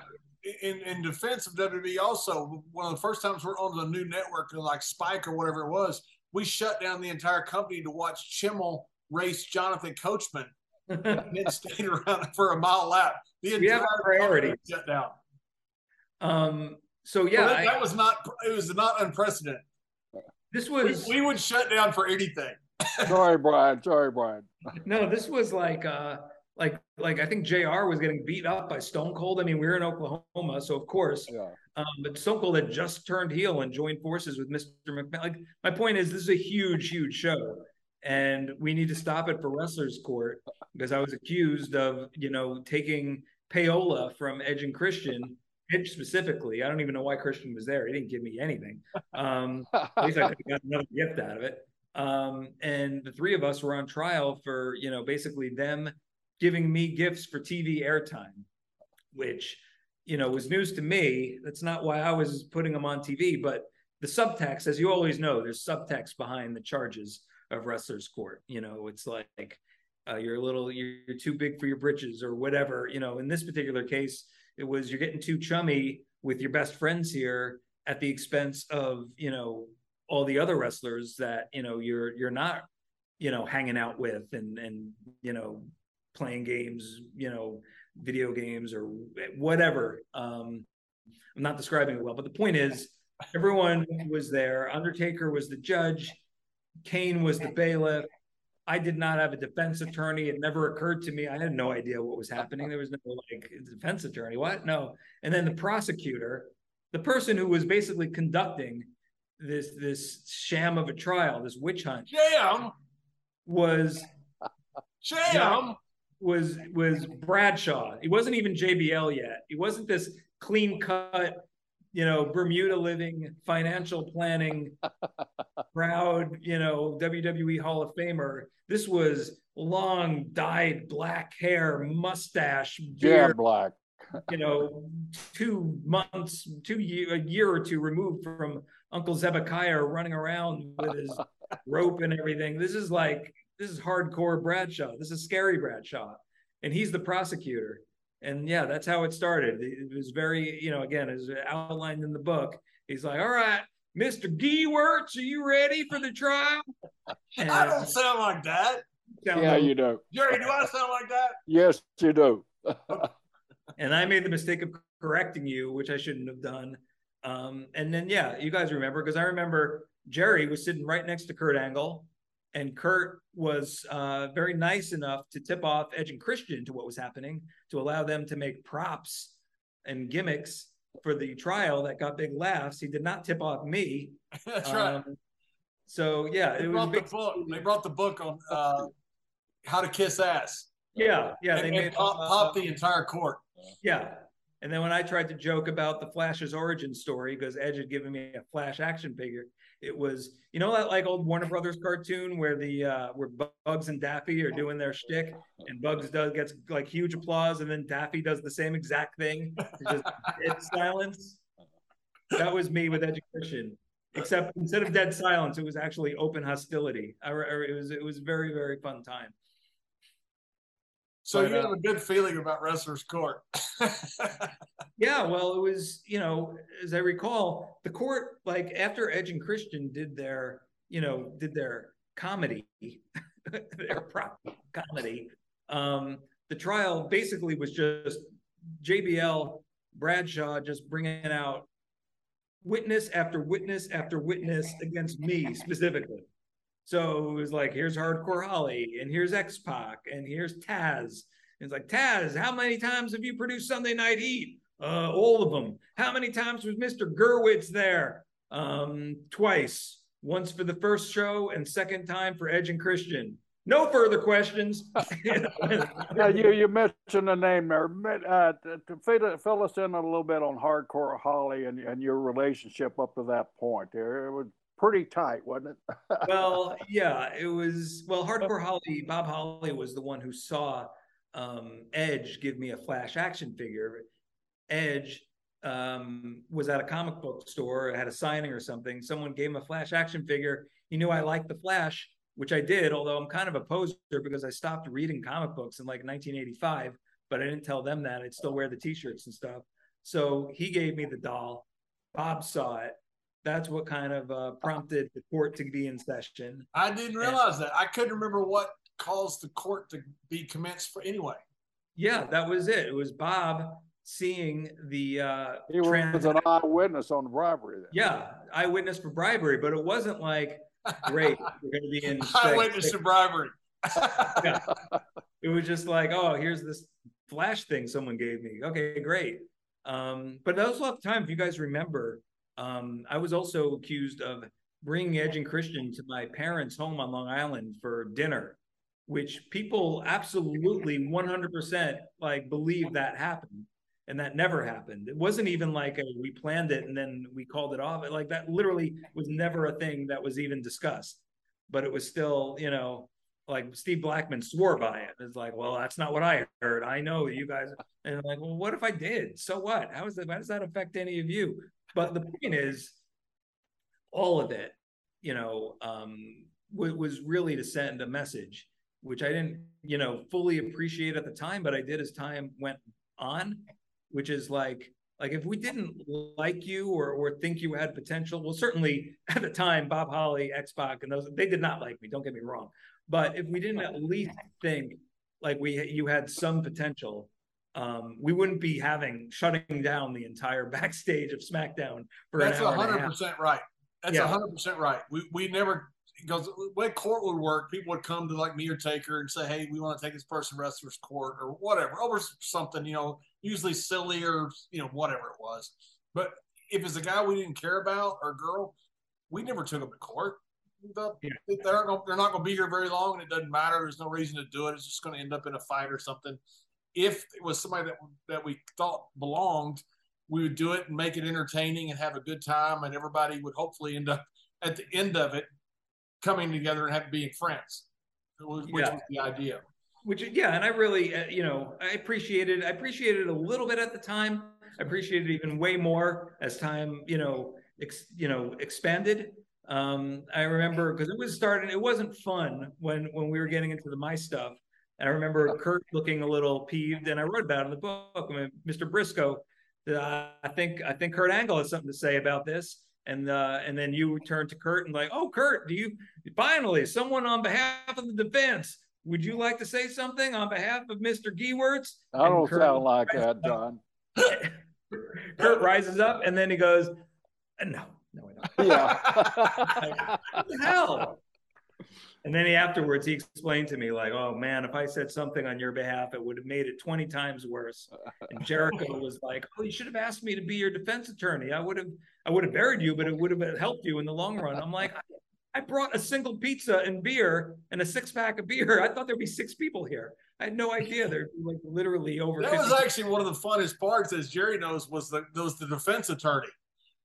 A: in, in defense of WWE, also one of the first times we're on the new network, like Spike or whatever it was, we shut down the entire company to watch Chimmel race Jonathan Coachman (laughs) and then stayed (laughs) around for a mile lap. The
B: entire we have priority
A: shut down.
B: Um, so yeah,
A: well, that, that, was not it was not unprecedented.
B: This was
A: we, we would shut down for anything. (laughs)
C: sorry, Brian. Sorry, Brian.
B: no, this was like uh like like I think Jr. was getting beat up by Stone Cold. I mean, we were in Oklahoma, so of course. Yeah. Um, but Stone Cold had just turned heel and joined forces with Mr. McMahon. Like my point is, this is a huge, huge show, and we need to stop it for wrestlers' court because I was accused of you know taking payola from Edge and Christian. Edge specifically, I don't even know why Christian was there. He didn't give me anything. Um, at least I could have got another gift out of it. Um, and the three of us were on trial for you know basically them giving me gifts for TV airtime, which you know was news to me. That's not why I was putting them on TV, but the subtext, as you always know, there's subtext behind the charges of wrestlers court. You know, it's like uh, you're a little, you're, you're too big for your britches or whatever. You know, in this particular case, it was you're getting too chummy with your best friends here at the expense of you know all the other wrestlers that you know you're you're not you know hanging out with and and you know playing games, you know, video games or whatever. Um, I'm not describing it well, but the point is, everyone was there. Undertaker was the judge. Kane was the bailiff. I did not have a defense attorney. It never occurred to me. I had no idea what was happening. There was no like defense attorney. What? No. And then the prosecutor, the person who was basically conducting this this sham of a trial, this witch hunt,
A: sham,
B: was
A: sham
B: was was Bradshaw. He wasn't even JBL yet. He wasn't this clean cut, you know, Bermuda living, financial planning, (laughs) proud, you know, WWE Hall of Famer. This was long dyed black hair, mustache,
C: beard, yeah, black.
B: you know, two months, two year, a year or two removed from Uncle Zebekiah running around with his (laughs) rope and everything. This is like this is hardcore Bradshaw. This is scary Bradshaw, and he's the prosecutor. And yeah, that's how it started. It was very, you know, again, as outlined in the book. He's like, "All right, Mister Gewirtz, are you ready for the trial?"
A: And (laughs) I don't sound like that.
C: Yeah, like, you do.
A: Jerry, do I sound like that? (laughs)
C: Yes, you do. (laughs)
B: and I made the mistake of correcting you, which I shouldn't have done. Um, and then yeah, you guys remember because I remember Jerry was sitting right next to Kurt Angle and Kurt was uh, very nice enough to tip off Edge and Christian to what was happening to allow them to make props and gimmicks for the trial that got big laughs. He did not tip off me. (laughs)
A: That's um, right.
B: So yeah,
A: they brought the book. They brought the book on uh, how to kiss ass.
B: Yeah, yeah.
A: And, they made pop, uh, pop the entire court.
B: Yeah, and then when I tried to joke about the Flash's origin story, because Edge had given me a Flash action figure, it was you know that like old Warner Brothers cartoon where the uh, where Bugs and Daffy are doing their shtick, and Bugs does gets like huge applause, and then Daffy does the same exact thing, just dead silence. That was me with education, except instead of dead silence, it was actually open hostility. I, it was it was very very fun time.
A: So but, you have uh, a good feeling about Wrestler's Court. (laughs)
B: yeah, well, it was, you know, as I recall, the court, like after Edge and Christian did their, you know, did their comedy, (laughs) their prop comedy, um, the trial basically was just JBL, Bradshaw just bringing out witness after witness after witness against me specifically. So it was like, here's Hardcore Holly, and here's X Pac, and here's Taz. And it's like, Taz, how many times have you produced Sunday Night Heat? Uh, all of them. How many times was Mr. Gewirtz there? Um, twice. Once for the first show, and second time for Edge and Christian. No further questions. (laughs)
C: now, you you mentioned the name there. Uh, to fill, fill us in a little bit on Hardcore Holly and, and your relationship up to that point. There, it was pretty tight, wasn't it? (laughs)
B: well, yeah, it was. Well, Hardcore Holly, Bob Holly was the one who saw um, Edge give me a Flash action figure. Edge um, was at a comic book store, had a signing or something. Someone gave him a Flash action figure. He knew I liked the Flash, which I did, although I'm kind of a poser because I stopped reading comic books in like 1985, but I didn't tell them that. I'd still wear the t shirts and stuff. So he gave me the doll. Bob saw it that's what kind of uh, prompted the court to be in session.
A: I didn't realize and, that. I couldn't remember what caused the court to be commenced for anyway.
B: Yeah, that was it. It was Bob seeing the uh
C: he was trans- an eyewitness on the bribery then.
B: yeah eyewitness for bribery but it wasn't like great (laughs) we're going to be in
A: eyewitness to bribery (laughs)
B: yeah. (laughs) it was just like, oh, here's this flash thing someone gave me. Okay, great. Um, but that was a lot of time. If you guys remember, um, I was also accused of bringing Edge and Christian to my parents' home on Long Island for dinner, which people absolutely 100% like believe that happened. And that never happened. It wasn't even like a, we planned it and then we called it off. Like that literally was never a thing that was even discussed. But it was still, you know, like Steve Blackman swore by it. It's like, well, that's not what I heard. I know you guys. And I'm like, well, what if I did? So what? How is that? How does that affect any of you? But the point is, all of it, you know, um, w- was really to send a message, which I didn't, you know, fully appreciate at the time, but I did as time went on, which is like, like if we didn't like you or or think you had potential, well, certainly (laughs) at the time, Bob Holly, X Pac, and those they did not like me. Don't get me wrong, but if we didn't at least think like we you had some potential, um, we wouldn't be having shutting down the entire (laughs) backstage of SmackDown for
A: That's
B: an hour
A: hundred percent right. That's
B: Yeah.
A: hundred percent right. We we never because the way court would work, people would come to like me or Taker and say, "Hey, we want to take this person to wrestler's court or whatever over something, you know, usually silly or you know whatever it was." But if it's a guy we didn't care about or girl, we never took them to court. The-
B: Yeah.
A: They're they're not going to be here very long, and it doesn't matter. There's no reason to do it. It's just going to end up in a fight or something. If it was somebody that that we thought belonged, we would do it and make it entertaining and have a good time, and everybody would hopefully end up at the end of it coming together and having being friends, which
B: Yeah.
A: was the idea.
B: which yeah and i really uh, you know i appreciated i appreciated a little bit at the time i appreciated it even way more as time you know ex, you know expanded um i remember because it was starting it wasn't fun when when we were getting into the my stuff and i remember kurt looking a little peeved and i wrote about it in the book I mean, mr brisco that I, think i think kurt angle has something to say about this and uh and then you turned to kurt and like oh kurt do you finally someone on behalf of the defense would you like to say something on behalf of Mr. Gewirtz?
C: I don't
B: Kurt-
C: sound like that, John. (laughs)
B: Kurt rises up and then he goes, No, no, I don't.
C: Yeah. (laughs)
B: What the hell? And then he afterwards he explained to me like, "Oh man, if I said something on your behalf, it would have made it twenty times worse." And (laughs) Jericho was like, "Oh, you should have asked me to be your defense attorney. I would have, I would have buried you, but it would have helped you in the long run." I'm like, "I brought a single pizza and beer and a six pack of beer. I thought there'd be six people here. I had no idea there'd be like literally over."
A: That
B: 50
A: was actually one of the funnest parts, as Jerry knows, was the was the defense attorney,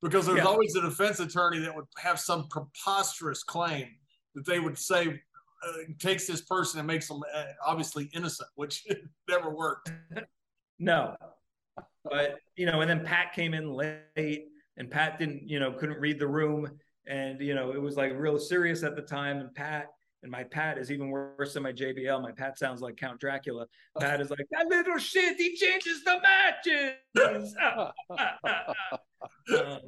A: because there's
B: Yeah.
A: always a defense attorney that would have some preposterous claim that they would say uh, takes this person and makes them uh, obviously innocent, which (laughs) never worked.
B: No. But you know, and then Pat came in late and Pat didn't, you know, couldn't read the room. And you know, it was like real serious at the time. And Pat and my Pat is even worse than my JBL. My Pat sounds like Count Dracula. Pat is like, that little shit, he changes the matches. (laughs) (laughs) Um,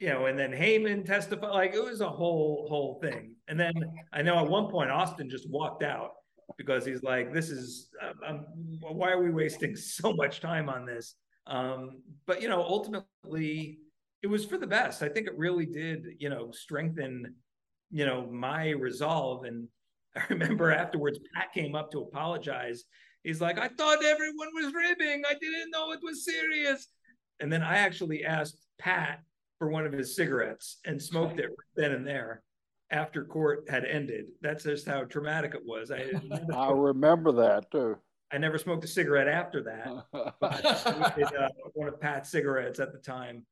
B: you know, and then Heyman testified, like it was a whole whole thing. And then I know at one point Austin just walked out because he's like, "This is um, um, why are we wasting (laughs) so much time on this?" Um, but you know, ultimately, it was for the best. I think it really did, you know, strengthen, you know, my resolve. And (laughs) I remember afterwards, Pat came up to apologize. He's like, "I thought everyone was ribbing. I didn't know it was serious." And then I actually asked Pat for one of his cigarettes and smoked it then and there after court had ended. That's just how traumatic it was. I
C: I remember that too.
B: I never smoked a cigarette after that. But I did, uh, one of Pat's cigarettes at the time.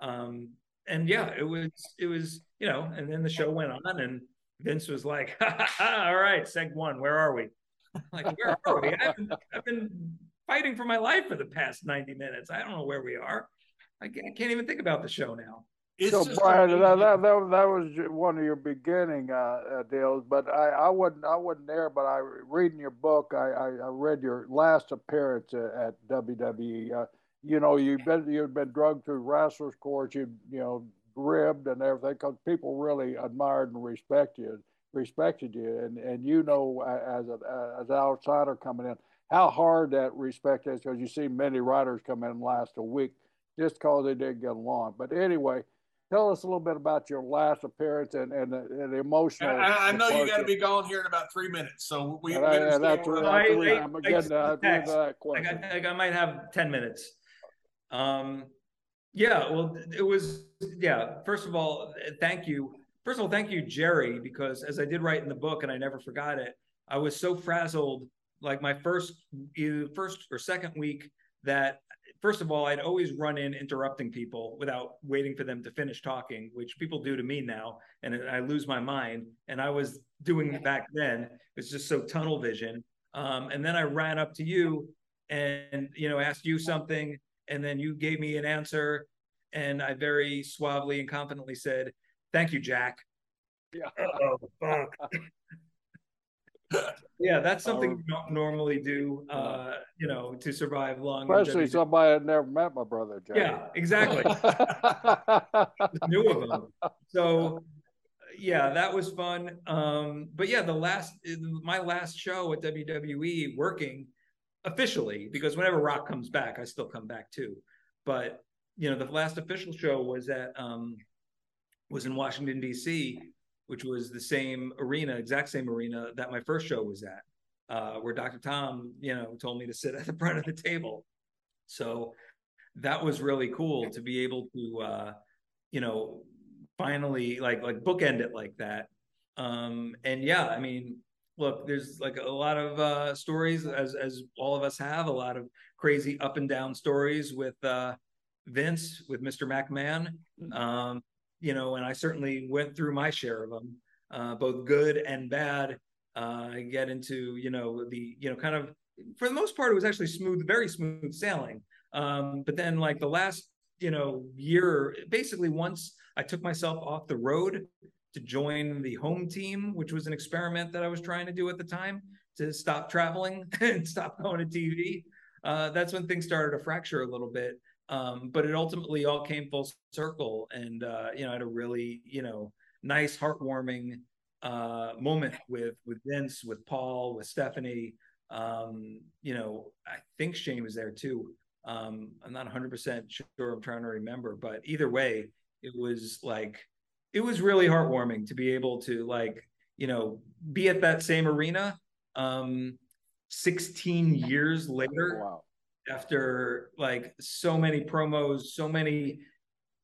B: Um, and yeah, it was it was you know, and then the show went on, and Vince was like, (laughs) ha, ha, ha, "All right, seg one, where are we?" I'm like, where are we? I've been, I've been fighting for my life for the past ninety minutes. I don't know where we are. I can't, even think about the show now.
A: It's
C: so
A: just
C: Brian, that, that, that, that was one of your beginning uh, uh, deals, but I, I wasn't I wasn't there. But I reading your book, I, I, I read your last appearance at, at WWE. Uh, you know, you've been you've been drugged through wrestlers' courts. You you know ribbed and everything because people really admired and respect you, respected you, and and you know uh, as a as an outsider coming in how hard that respect is because you see many writers come in and last a week just because they didn't get along. But anyway, tell us a little bit about your last appearance and and, and the emotional.
A: I, I know you got to be gone here in about three minutes, so we.
C: And I, and that's, that's I, I'm getting to that
B: question. I, I, I might have ten minutes. Um, yeah, well, it was yeah. First of all, thank you. First of all, thank you, Jerry, because as I did write in the book, and I never forgot it, I was so frazzled. Like my first, either first or second week, that first of all, I'd always run in interrupting people without waiting for them to finish talking, which people do to me now, and I lose my mind. And I was doing it back then. It's just so tunnel vision. Um, and then I ran up to you and you know asked you something, and then you gave me an answer, and I very suavely and confidently said, "Thank you, Jack."
C: Yeah.
B: oh fuck. (laughs) yeah, that's something um, we don't normally do, uh, you know, to survive long.
C: Especially somebody that never met my brother, Jack.
B: Yeah, exactly. (laughs) knew of him. So, yeah, that was fun. Um, but yeah, the last, my last show at WWE working officially, because whenever Rock comes back, I still come back too. But, you know, the last official show was at, um, was in Washington, D.C which was the same arena, exact same arena that my first show was at, uh, where Dr. Tom, you know, told me to sit (laughs) at the front of the table. So that was really cool to be able to, uh, you know, finally like like bookend it like that. Um, and yeah, I mean, look, there's like a lot of uh, stories as as all of us have, a lot of crazy up and down stories with uh, Vince, with Mr. McMahon. Mm-hmm. Um, you know, and I certainly went through my share of them, uh, both good and bad. Uh, I get into, you know, the, you know, kind of, for the most part, it was actually smooth, very smooth sailing. Um, but then, like the last, you know, year, basically, once I took myself off the road to join the home team, which was an experiment that I was trying to do at the time to stop traveling (laughs) and stop going to TV. Uh, that's when things started to fracture a little bit. Um, but it ultimately all came full circle, and uh, you know, I had a really you know nice, heartwarming uh, moment with with Vince, with Paul, with Stephanie. Um, you know, I think Shane was there too. Um, I'm not 100 percent sure. I'm trying to remember, but either way, it was like it was really heartwarming to be able to like you know be at that same arena um 16 years later
C: wow
B: after like so many promos, so many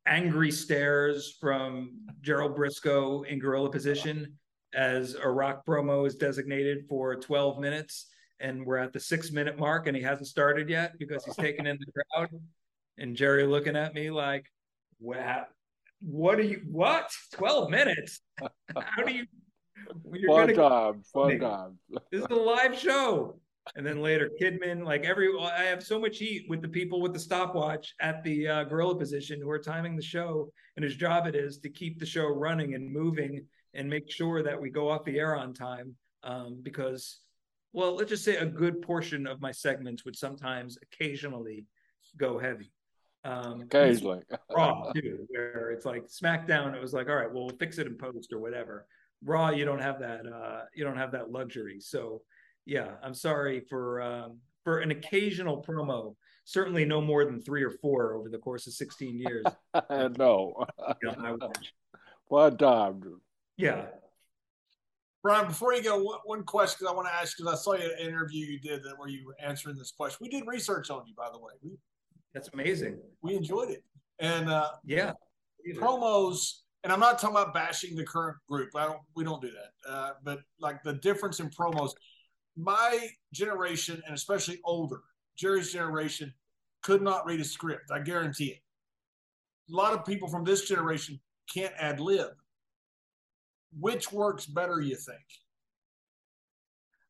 B: angry stares from Gerald Brisco in gorilla position as a rock promo is designated for 12 minutes and we're at the six minute mark and he hasn't started yet because he's taken in the (laughs) crowd. And Jerry looking at me like what what are you what? 12 minutes? How do you
C: fun time fun time
B: this is a live show and then later Kidman, like every, I have so much heat with the people with the stopwatch at the uh, gorilla position who are timing the show, and whose job it is to keep the show running and moving and make sure that we go off the air on time. Um, because, well, let's just say a good portion of my segments would sometimes, occasionally, go heavy.
C: Um, occasionally,
B: Raw too, where it's like SmackDown. It was like, all right, well, we'll fix it in post or whatever. Raw, you don't have that. Uh, you don't have that luxury. So yeah, I'm sorry for um, for an occasional promo. Certainly, no more than three or four over the course of 16 years.
C: no, one time.
B: Yeah.
A: Brian, before you go, one, one question I want to ask because I saw you an interview you did that where you were answering this question. We did research on you, by the way. We,
B: That's amazing.
A: We enjoyed it, and uh,
B: yeah,
A: promos. And I'm not talking about bashing the current group. I don't. We don't do that. Uh, but like the difference in promos my generation, and especially older, Jerry's generation, could not read a script. I guarantee it. A lot of people from this generation can't ad lib. Which works better, you think?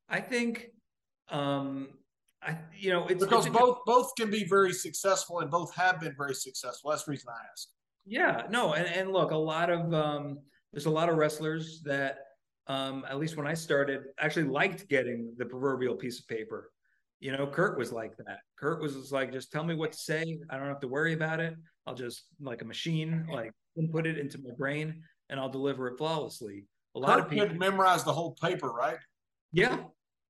B: I think, um, I you know, it's
A: because
B: it's
A: both both can be very successful, and both have been very successful. That's the reason I ask.
B: Yeah, no, and and look, a lot of um, there's a lot of wrestlers that um, at least when I started, I actually liked getting the proverbial piece of paper. You know, Kurt was like that. Kurt was just like, just tell me what to say. I don't have to worry about it. I'll just like a machine, like input it into my brain, and I'll deliver it flawlessly. A lot
A: Kurt
B: of people
A: could memorize the whole paper, right?
B: Yeah,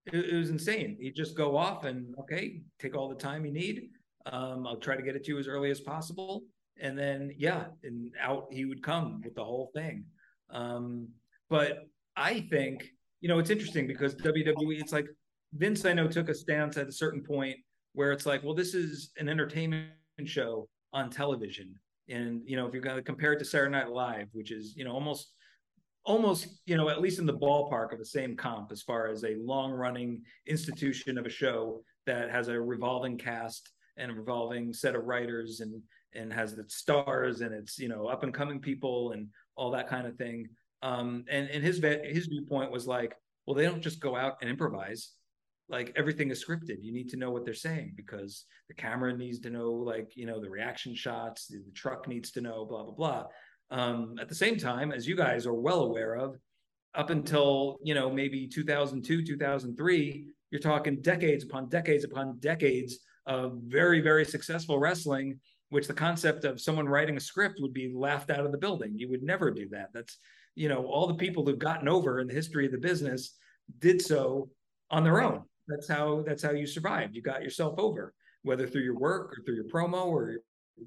B: it, it was insane. He'd just go off and okay, take all the time you need. Um, I'll try to get it to you as early as possible, and then yeah, and out he would come with the whole thing. Um, but I think you know it's interesting because WWE, it's like Vince, I know took a stance at a certain point where it's like, well, this is an entertainment show on television, and you know if you're going to compare it to Saturday Night Live, which is you know almost almost you know at least in the ballpark of the same comp as far as a long running institution of a show that has a revolving cast and a revolving set of writers and and has its stars and it's you know up and coming people and all that kind of thing um and and his his viewpoint was like well they don't just go out and improvise like everything is scripted you need to know what they're saying because the camera needs to know like you know the reaction shots the, the truck needs to know blah blah blah um at the same time as you guys are well aware of up until you know maybe 2002 2003 you're talking decades upon decades upon decades of very very successful wrestling which the concept of someone writing a script would be laughed out of the building. You would never do that. That's, you know, all the people who've gotten over in the history of the business did so on their own. That's how that's how you survived. You got yourself over, whether through your work or through your promo or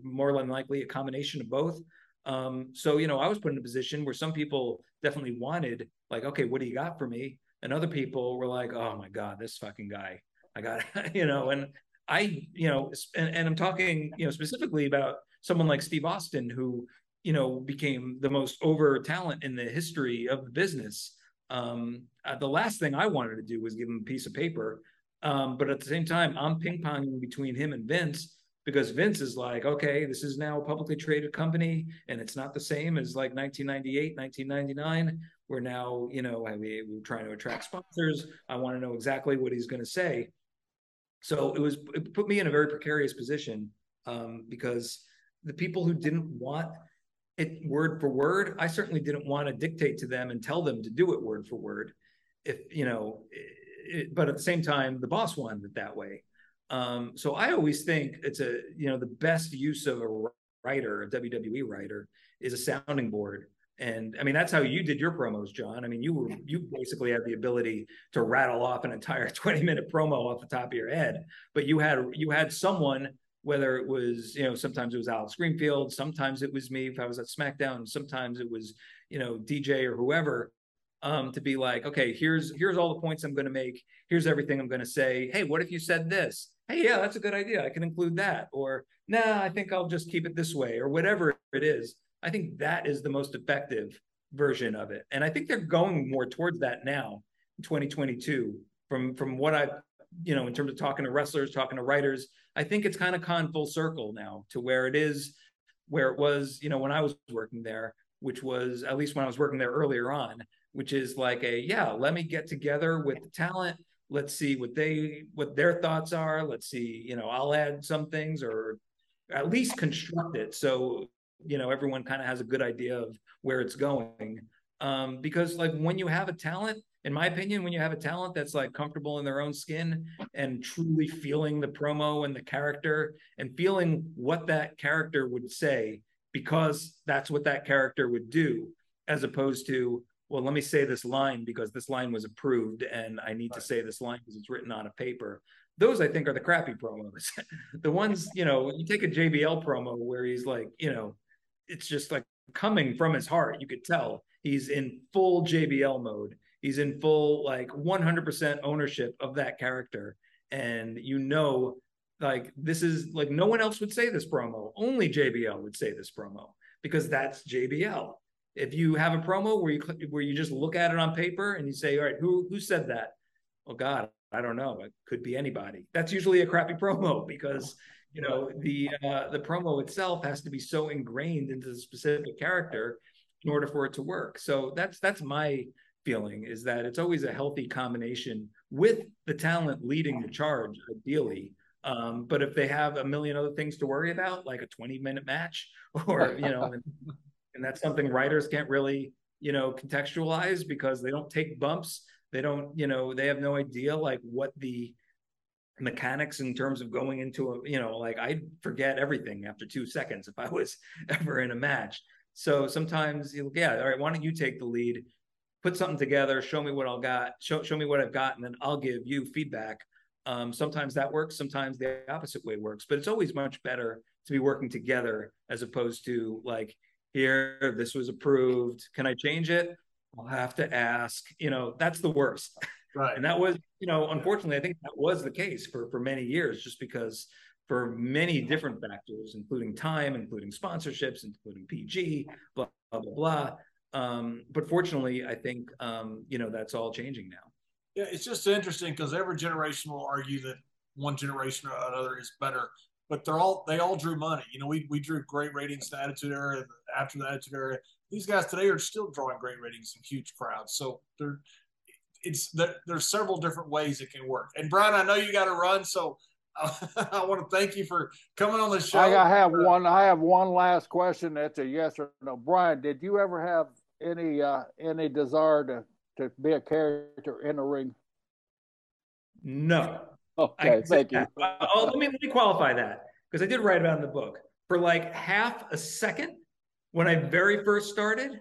B: more than likely a combination of both. Um, so you know, I was put in a position where some people definitely wanted, like, okay, what do you got for me? And other people were like, oh my god, this fucking guy. I got, (laughs) you know, and I, you know, and, and I'm talking, you know, specifically about someone like Steve Austin, who, you know, became the most over talent in the history of the business. Um, uh, the last thing I wanted to do was give him a piece of paper. Um, but at the same time, I'm ping ponging between him and Vince because Vince is like, okay, this is now a publicly traded company and it's not the same as like 1998, 1999. We're now, you know, we, we're trying to attract sponsors. I want to know exactly what he's going to say. So it was it put me in a very precarious position um, because the people who didn't want it word for word, I certainly didn't want to dictate to them and tell them to do it word for word. If you know, it, but at the same time, the boss wanted it that way. Um, so I always think it's a you know the best use of a writer, a WWE writer, is a sounding board and I mean, that's how you did your promos, John. I mean, you were you basically had the ability to rattle off an entire (laughs) 20 minute promo off the top of your head. But you had you had someone, whether it was, you know, sometimes it was Alex Greenfield, sometimes it was me if I was at SmackDown, sometimes it was, you know, DJ or whoever, um, to be like, okay, here's here's all the points I'm gonna make, here's everything I'm gonna say. Hey, what if you said this? Hey, yeah, that's a good idea. I can include that. Or nah, I think I'll just keep it this way, or whatever it is I think that is the most effective version of it. And I think they're going more towards that now in 2022 from from what I you know in terms of talking to wrestlers, talking to writers, I think it's kind of gone full circle now to where it is where it was, you know, when I was working there, which was at least when I was working there earlier on, which is like a yeah, let me get together with the talent, let's see what they what their thoughts are, let's see, you know, I'll add some things or at least construct it so you know everyone kind of has a good idea of where it's going. Um, because like when you have a talent in my opinion when you have a talent that's like comfortable in their own skin and truly feeling the promo and the character and feeling what that character would say because that's what that character would do as opposed to well let me say this line because this line was approved and i need to say this line because it's written on a paper those I think are the crappy promos. (laughs) the ones, you know, you take a JBL promo where he's like, you know, it's just like coming from his heart. You could tell he's in full JBL mode. He's in full like 100% ownership of that character, and you know, like this is like no one else would say this promo. Only JBL would say this promo because that's JBL. If you have a promo where you where you just look at it on paper and you say, "All right, who who said that?" Oh God, I don't know. It could be anybody. That's usually a crappy (laughs) promo because you know the uh, the promo itself has to be so ingrained into the specific character in order for it to work so that's that's my feeling is that it's always a healthy combination with the talent leading the charge ideally. Um, but if they have a million other things to worry about like a 20 minute match (laughs) or you know and, and that's something writers can't really you know contextualize because they don't take bumps. They don't you know they have no idea like what the mechanics in terms of going into a you know like i'd forget everything after two seconds if i was (laughs) ever in a match. So sometimes you yeah all right why don't you take the lead put something together show me what i'll got show, show me what i've got and then i'll give you feedback Um, sometimes that works, sometimes the opposite way works, but it's always much better to be working together as opposed to like, here, this was approved. Can I change it? I'll have to ask. You know, that's the worst.
A: Right.
B: And that was, you know, unfortunately, I think that was the case for for many years, just because for many different factors, including time, including sponsorships, including PG, blah blah blah. blah. Um, but fortunately, I think um, you know that's all changing now.
A: Yeah, it's just interesting because every generation will argue that one generation or another is better, but they're all they all drew money. You know, we we drew great ratings in the Attitude Era, after the Attitude Era. These guys today are still drawing great ratings and huge crowds. So they're it's there, there's several different ways it can work. And Brian, I know you got to run, so (laughs) I want to thank you for coming on the show.
C: I have one. I have one last question. That's a yes or no. Brian, did you ever have any uh, any desire to to be a character in the ring?
B: No.
C: Okay, thank you. (laughs)
B: Oh, let me let me qualify that because I did write about in the book. For like half a second, when I very first started,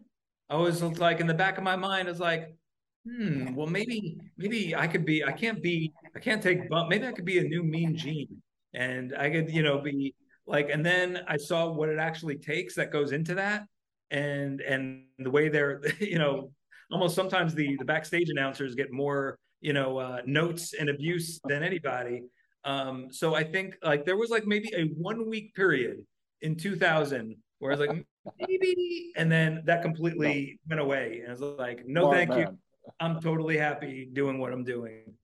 B: I was like in the back of my mind, I was like, hmm, well maybe maybe I could be. I can't be. I can't take bump. Maybe I could be a new Mean Gene, and I could you know be like. And then I saw what it actually takes that goes into that, and and the way they're (laughs) you know almost sometimes the the backstage announcers get more you know uh, notes and abuse than anybody um so i think like there was like maybe a one week period in 2000 where i was like (laughs) maybe and then that completely no. went away and i was like no Smart thank man. you i'm totally happy doing what i'm doing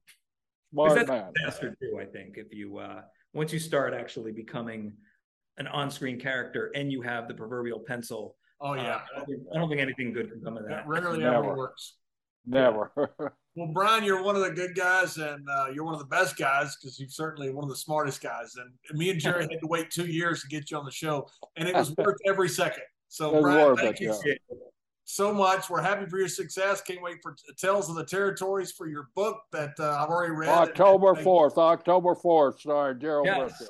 C: Smart
B: that's
C: man.
B: faster too i think if you uh once you start actually becoming an on-screen character and you have the proverbial pencil
A: Oh yeah, uh,
B: I, don't think, I, don't think, anything good can come of that.
A: That rarely Never. ever works.
C: Never. (laughs)
A: well, Brian, you're one of the good guys, and uh, you're one of the best guys because you're certainly one of the smartest guys. And me and Jerry had to wait two years to get you on the show, and it was (laughs) worth every second. So, Brian, thank you yeah. so much. We're happy for your success. Can't wait for Tales of the Territories for your book that uh, I've already read.
C: October fourth. October fourth. Sorry, Gerald.
B: Yes.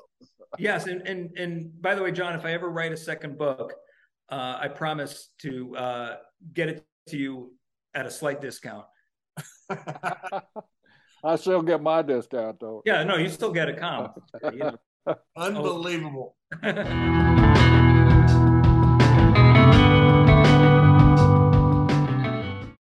B: yes, and and and by the way, John, if I ever write a second book uh, I promise to uh, get it to you at a slight discount. (laughs)
C: I still get my discount though.
B: Yeah, no, you still get a comp. (laughs)
A: Unbelievable. (laughs)